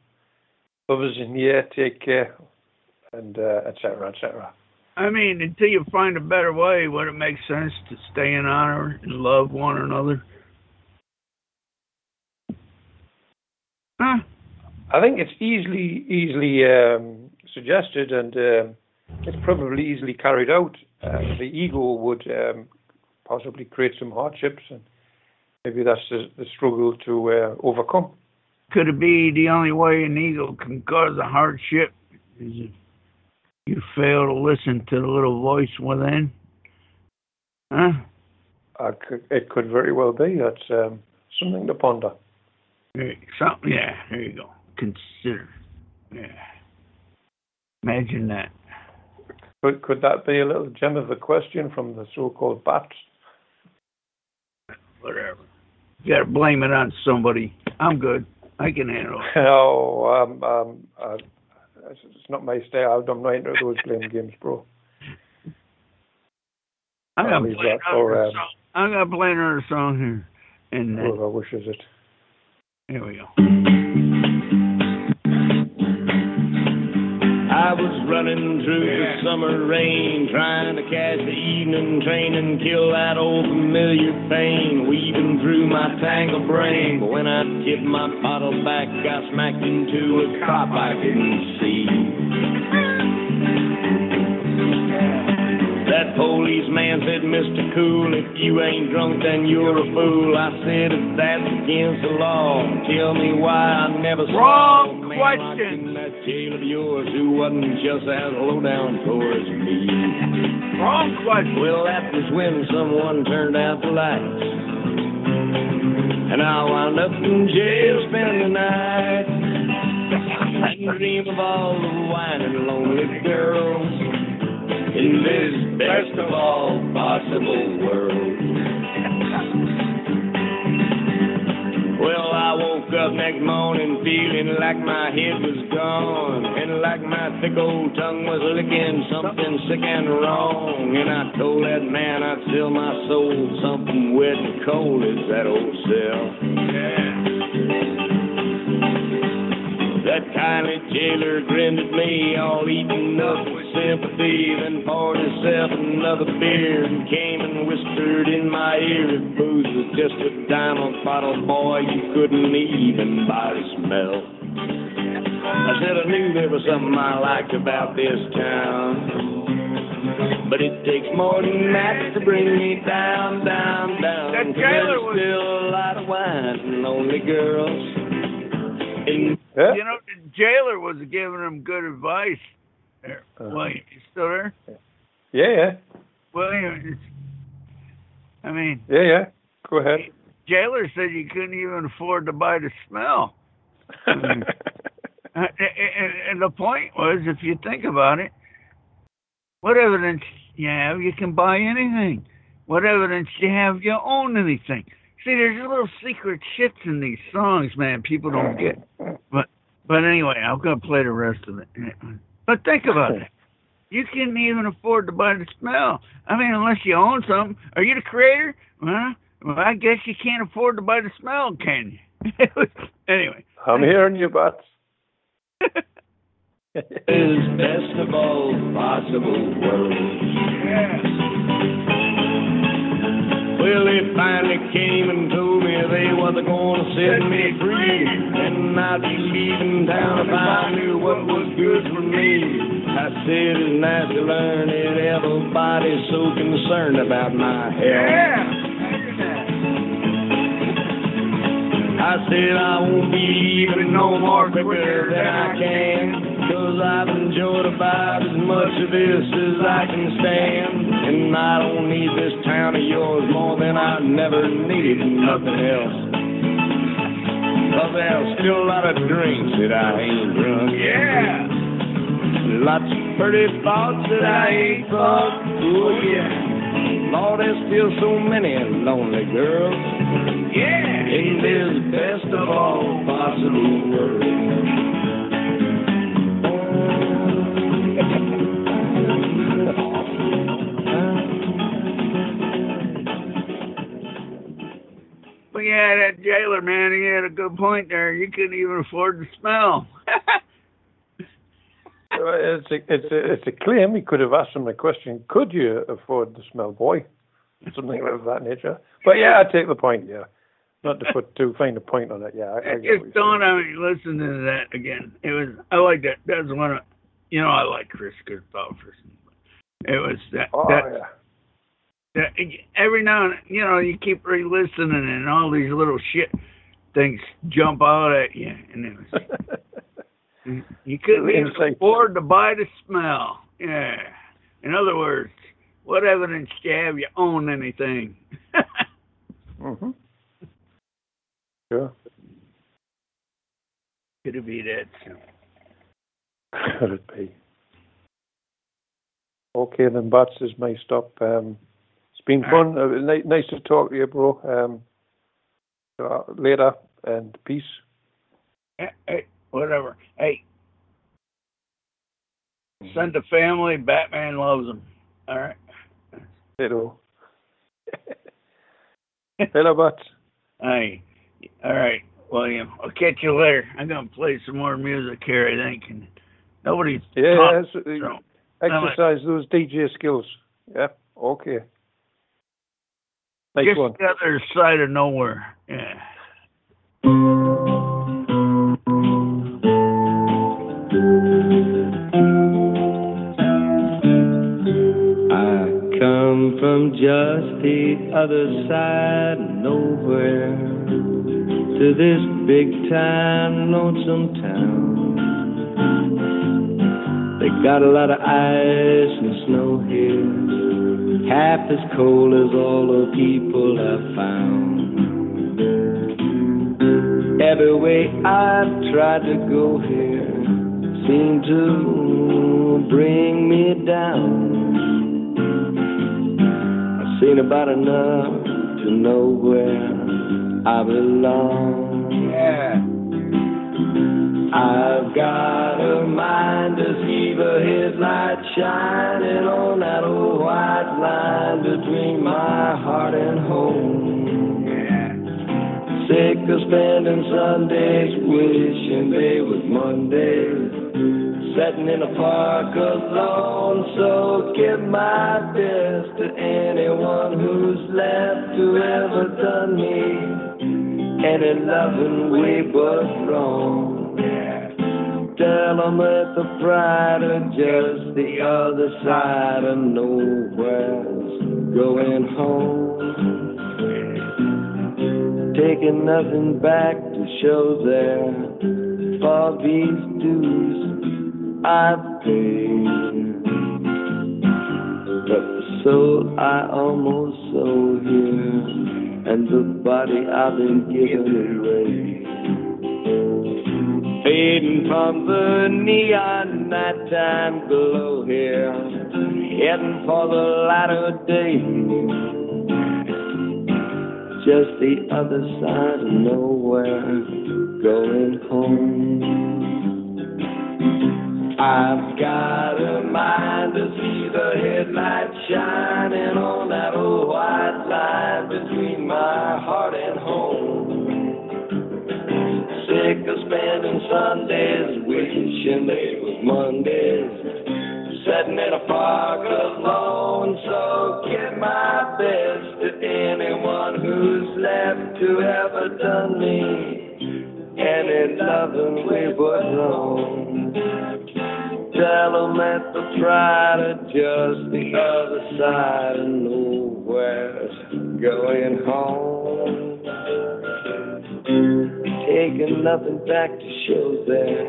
[SPEAKER 4] Others in here, take care, and uh, et cetera, et cetera.
[SPEAKER 2] I mean, until you find a better way, would it make sense to stay in honor and love one another? Huh?
[SPEAKER 4] I think it's easily easily um, suggested, and um it's probably easily carried out. Uh, the ego would um, possibly create some hardships, and maybe that's the, the struggle to uh, overcome.
[SPEAKER 2] Could it be the only way an ego can cause a hardship is if you fail to listen to the little voice within? Huh?
[SPEAKER 4] Uh, could, it could very well be. That's um, something to ponder.
[SPEAKER 2] Something, yeah, there you go. Consider. Yeah. Imagine that.
[SPEAKER 4] Could, could that be a little gem of a question from the so-called bats?
[SPEAKER 2] Whatever. You gotta blame it on somebody. I'm good. I can handle it.
[SPEAKER 4] No, um, um, uh, it's it's not my style. I'm not into those blame games, bro.
[SPEAKER 2] I'm
[SPEAKER 4] I'll
[SPEAKER 2] gonna
[SPEAKER 4] leave
[SPEAKER 2] play
[SPEAKER 4] that
[SPEAKER 2] another
[SPEAKER 4] for, um,
[SPEAKER 2] song. I'm gonna play another song here. And then,
[SPEAKER 4] Whoever wishes it.
[SPEAKER 2] here we go.
[SPEAKER 6] I was running through the summer rain, trying to catch the evening train and kill that old familiar pain, weaving through my tangled brain. But when I tipped my bottle back, I smacked into a cop I didn't see. That policeman said, Mr. Cool, if you ain't drunk, then you're a fool. I said, if that's against the law, tell me why I never saw
[SPEAKER 2] Wrong
[SPEAKER 6] a man
[SPEAKER 2] question.
[SPEAKER 6] in that jail of yours who wasn't just as low down towards me.
[SPEAKER 2] Wrong question.
[SPEAKER 6] Well, that was when someone turned out the lights. And I wound up in jail spending the night. And dream of all the whining lonely girls in this best of all feeling like my head was gone and like my thick old tongue was licking something sick and wrong. And I told that man I'd sell my soul something wet and cold as that old cell. That kindly jailer grinned at me, all eaten up with sympathy, then poured himself another beer and came whispered in my ear, if booze was just a dime a bottle, boy, you couldn't even buy the smell. I said I knew there was something I liked about this town. But it takes more than that to bring me down, down, down.
[SPEAKER 2] That
[SPEAKER 6] 'Cause
[SPEAKER 2] jailer was-
[SPEAKER 6] still a lot of wine and lonely girls. In
[SPEAKER 4] Yeah?
[SPEAKER 2] You know, the jailer was giving him good advice. There,
[SPEAKER 4] Uh-huh.
[SPEAKER 2] William, you still there?
[SPEAKER 4] Yeah, yeah.
[SPEAKER 2] William, it's, I mean,
[SPEAKER 4] Yeah, yeah. Go ahead.
[SPEAKER 2] jailer said you couldn't even afford to buy the smell. Uh, and, and, and the point was, if you think about it, what evidence you have, you can buy anything. What evidence you have, you own anything. See, there's little secret shits in these songs, man. People don't get. But but anyway, I'm gonna play the rest of it. But think about it. You couldn't even afford to buy the smell. I mean, unless you own something. Are you the creator? Well, well I guess you can't afford to buy the smell, can you? anyway.
[SPEAKER 4] I'm hearing you, Bats.
[SPEAKER 6] is best of all possible worlds. Well, they finally came and told me they was going to set me free. And I'd be leaving town if I knew what was good for me. I said it's nice to learn that everybody's so concerned about my health. I said I won't be leaving no more quicker than I can. Cause I've enjoyed about as much of this as I can stand. And I don't need this town of yours more than I never needed nothing else. Cause there's still a lot of drinks that I ain't drunk. Yeah. Lots of pretty thoughts that I ain't thought. Oh yeah. Lord, there's still so many lonely girls. Yeah. In this best of all possible worlds.
[SPEAKER 2] Yeah, that jailer man, he had a good point there. You couldn't even afford the smell.
[SPEAKER 4] It's a, it's a, it's a claim. We could have asked him the question, could you afford the smell boy? Something of that nature. But yeah, I take the point, yeah. Not to put too fine a point on it, yeah. I, I
[SPEAKER 2] it
[SPEAKER 4] get what
[SPEAKER 2] just dawned me listening to that again. It was I like that. That's one of you know I like Kris Kristofferson. It was that
[SPEAKER 4] Oh,
[SPEAKER 2] that,
[SPEAKER 4] yeah.
[SPEAKER 2] that every now and you know you keep re-listening and all these little shit things jump out at you and it was you couldn't even afford to buy the smell. Yeah. In other words, what evidence do you have you own anything?
[SPEAKER 4] hmm Sure.
[SPEAKER 2] Could it be that? simple?
[SPEAKER 4] Could it be? Okay, then, Bats is my stop. Um, it's been
[SPEAKER 2] All
[SPEAKER 4] fun. Uh, nice to talk to you, bro. Um, uh, later, and peace.
[SPEAKER 2] Hey, hey, whatever. Hey, send the family. Batman loves them. All right.
[SPEAKER 4] Hello. Hello, Bats.
[SPEAKER 2] Hey, all right, William. I'll catch you later. I'm gonna play some more music here, I think, and nobody's
[SPEAKER 4] Yeah, so, uh,
[SPEAKER 2] so.
[SPEAKER 4] exercise those DJ skills. Yeah, okay. Nice
[SPEAKER 2] just
[SPEAKER 4] one.
[SPEAKER 2] the other side of nowhere. Yeah.
[SPEAKER 6] From just the other side nowhere to this big time lonesome town. They got a lot of ice and snow here, half as cold as all the people I've found. Every way I've tried to go here seemed to bring me down. Seen about enough to know where I belong.
[SPEAKER 2] Yeah.
[SPEAKER 6] I've got a mind to see the headlights shining on that old white line between my heart and home. Sick of spending Sundays wishing they was Mondays. Sitting in a park alone, so give my best to anyone who's left who ever done me any loving way but wrong. Tell 'em that the pride of just the other side of nowhere's going home. Taking nothing back to show there for these dues I've paid. But the soul I almost sold here, and the body I've been given away. Fading from the neon nighttime glow here, heading for the of day. Just the other side of nowhere, going home. I've got a mind to see the headlights shining on that old white line between my heart and home. Sick of spending Sundays wishing they was Mondays. Sitting in a park alone, so give my best to anyone who's left to ever done me any loving way but wrong. Tell 'em that the pride of just the other side of nowhere's going home. Taking nothing back to show that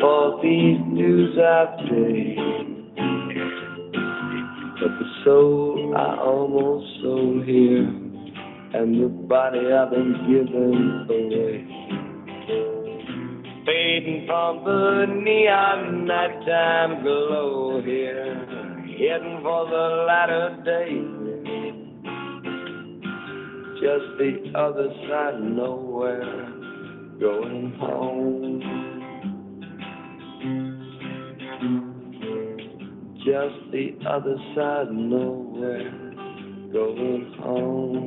[SPEAKER 6] for these dues I've paid. But the soul I almost sold here, and the body I've been given away. Fading from the neon nighttime glow here, heading for the latter day. Just the other side of nowhere, going home. Just the other side of nowhere, going home.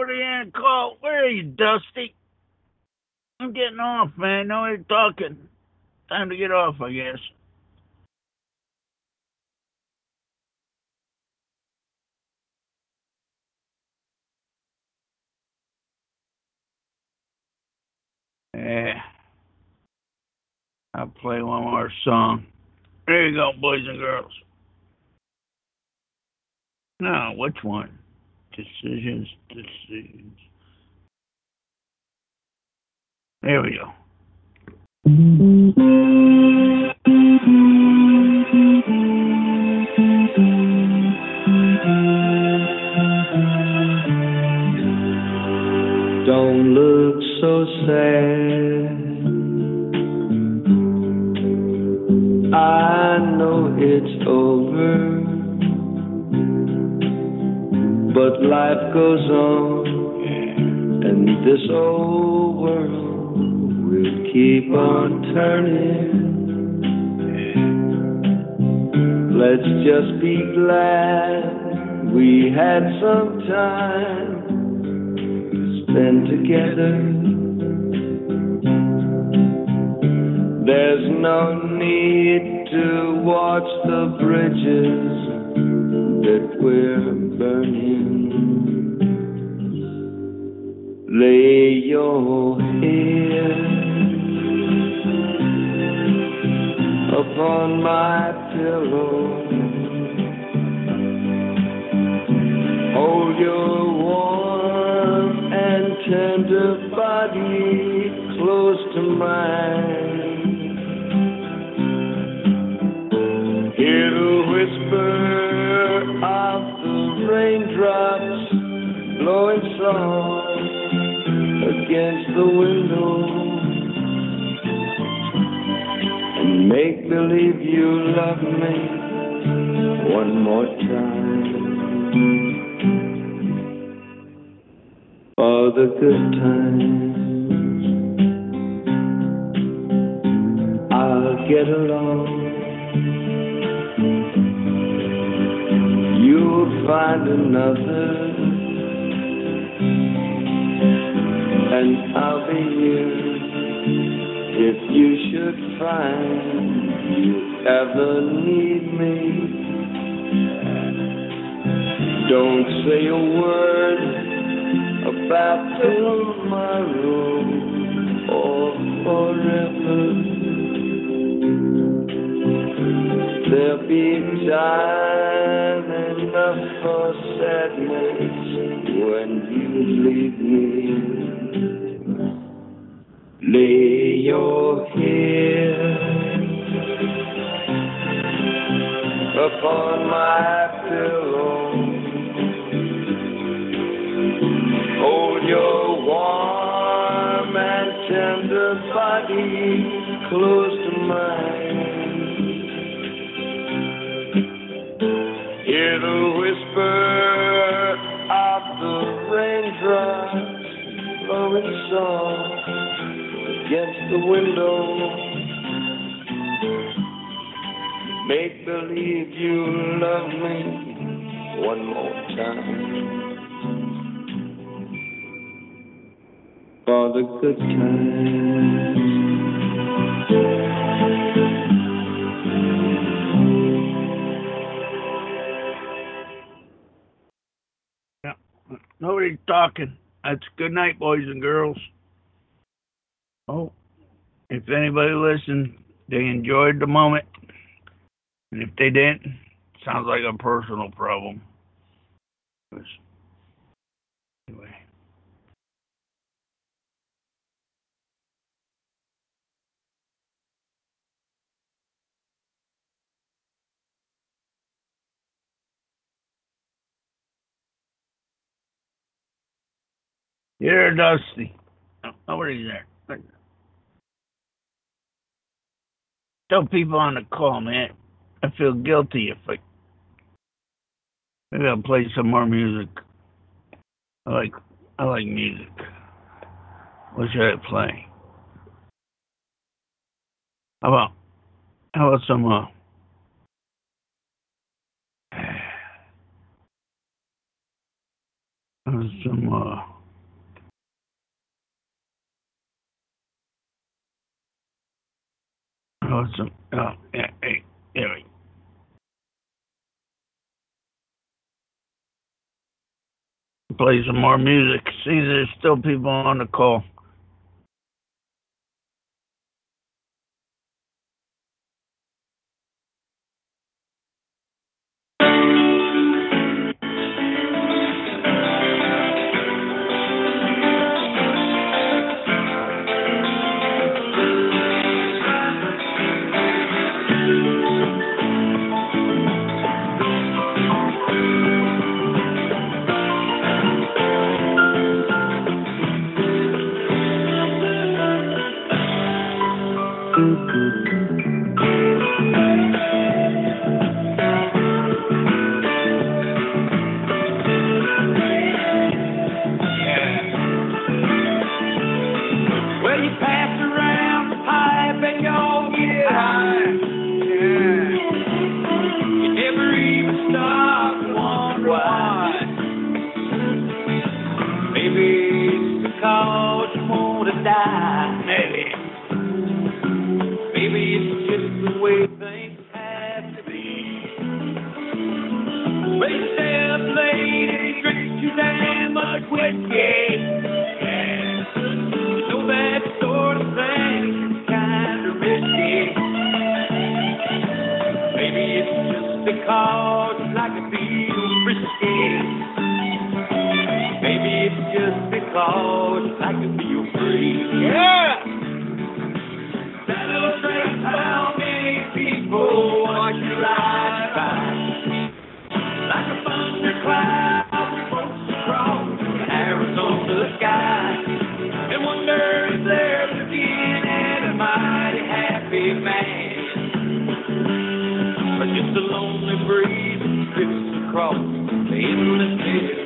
[SPEAKER 2] Over the end call. Where are you, Dusty? I'm getting off, man. No you're talking. Time to get off, I guess. Yeah. I'll play one more song. There you go, boys and girls. Now, which one? Decisions, decisions. There we go.
[SPEAKER 6] Don't look so sad. I but life goes on, and this old world will keep on turning. Let's just be glad we had some time to spend together. There's no need to watch the bridges that we're burning. Lay your head upon my pillow. Hold your warm and tender body close to mine. Blowing soft against the window. And Make believe you love me one more time. All the good times, I'll get along. You'll find another, and I'll be here if you should find you ever need me. Don't say a word about tomorrow or forever. There'll be time enough for sadness when you leave me. Lay your head upon my window. Make believe you love me one more time. For the good
[SPEAKER 2] Yeah. Nobody's talking. That's good night, boys and girls. Oh, if anybody listened, they enjoyed the moment. And if they didn't, sounds like a personal problem. Anyway. You're Dusty. No, Nobody's there. Tell people on the call, man. I feel guilty if I maybe I'll play some more music. I like I like music. What should I play? How about how about some uh some uh oh play some more music. See, there's still people on the call.
[SPEAKER 7] Because you like to feel frisky. Maybe it's just because you like to feel free. Yeah! That little train found many people watch you ride by. Like a thundercloud breeze drifts across the endless desert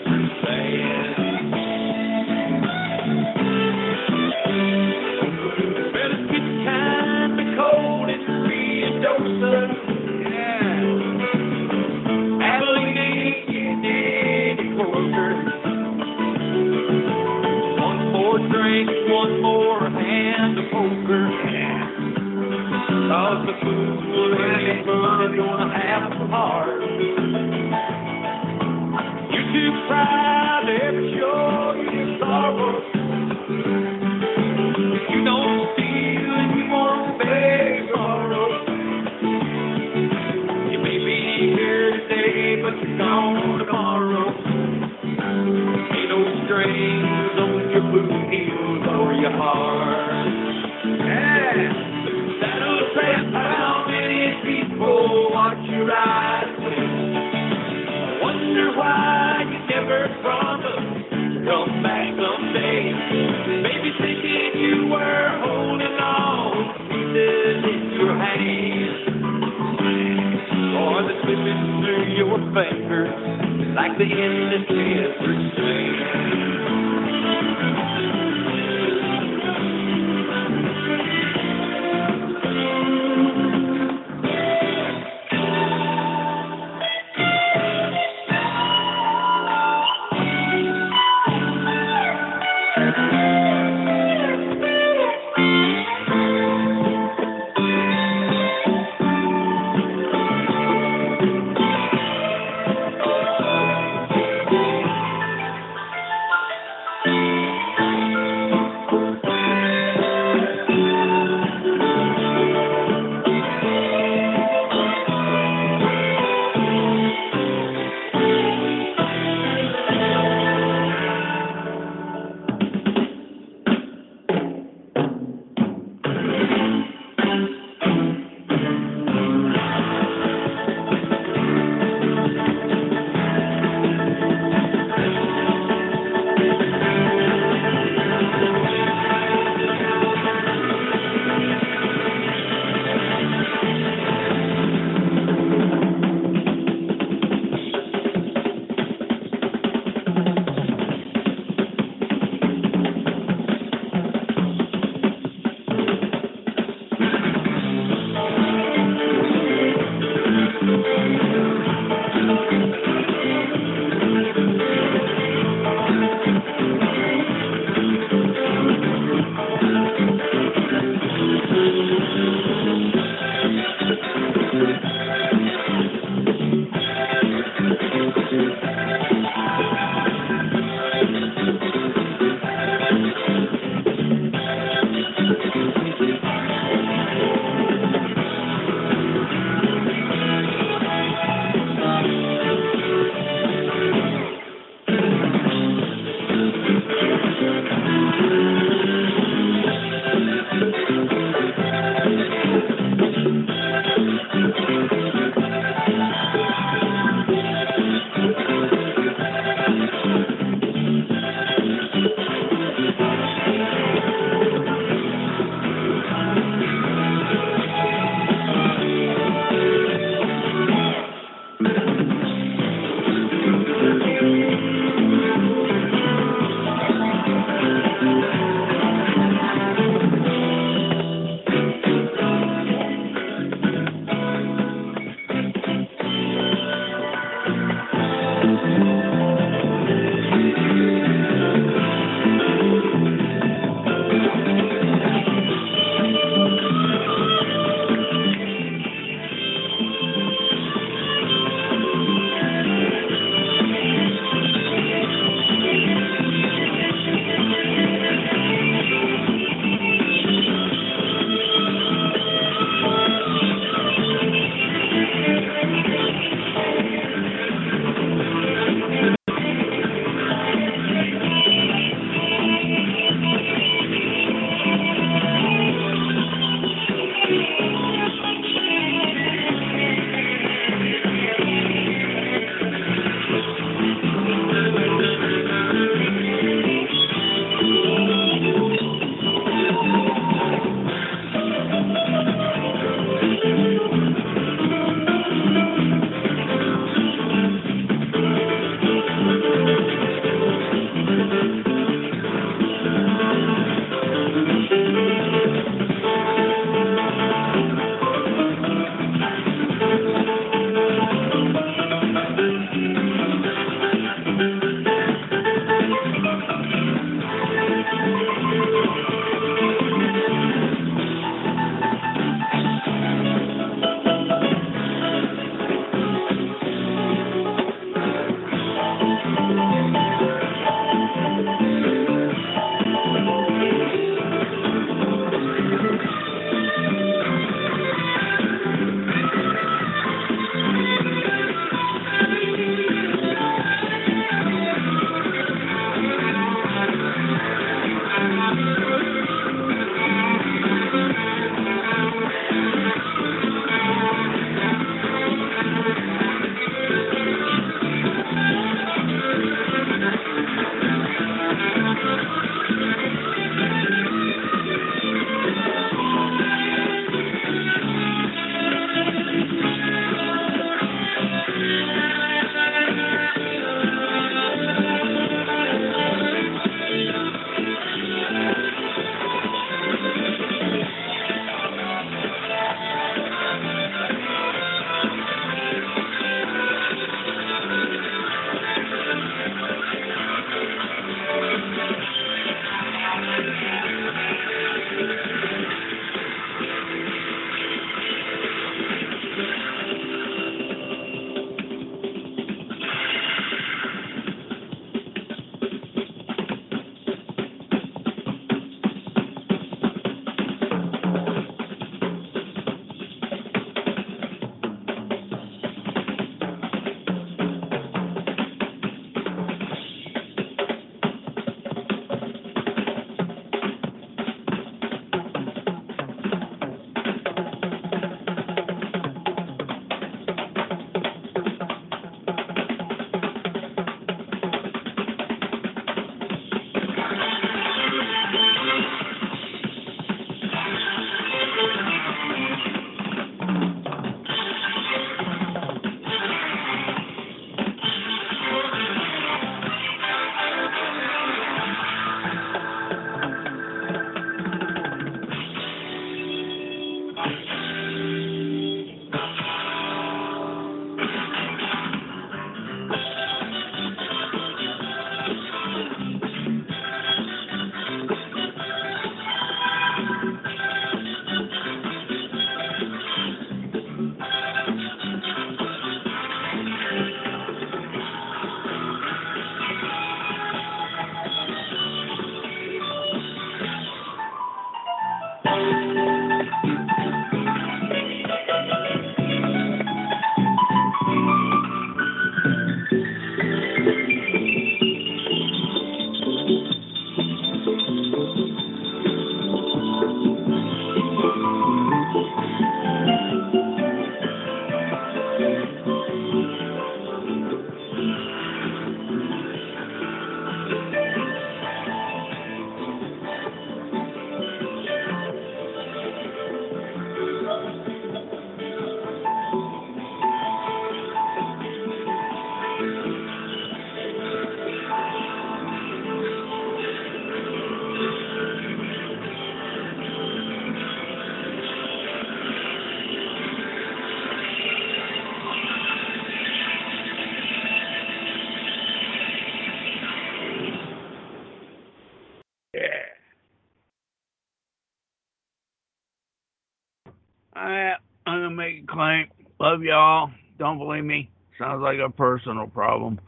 [SPEAKER 2] claim. Love y'all. Don't believe me. Sounds like a personal problem.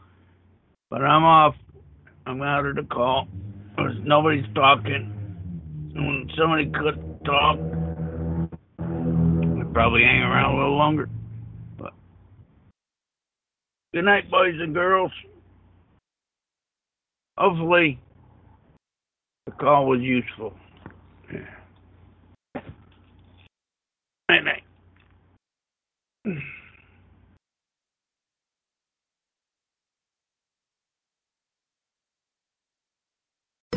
[SPEAKER 2] But I'm off. I'm out of the call. There's nobody's talking. When somebody could talk, I'd probably hang around a little longer. But good night, boys and girls. Hopefully, the call was useful. Night night.
[SPEAKER 8] Hey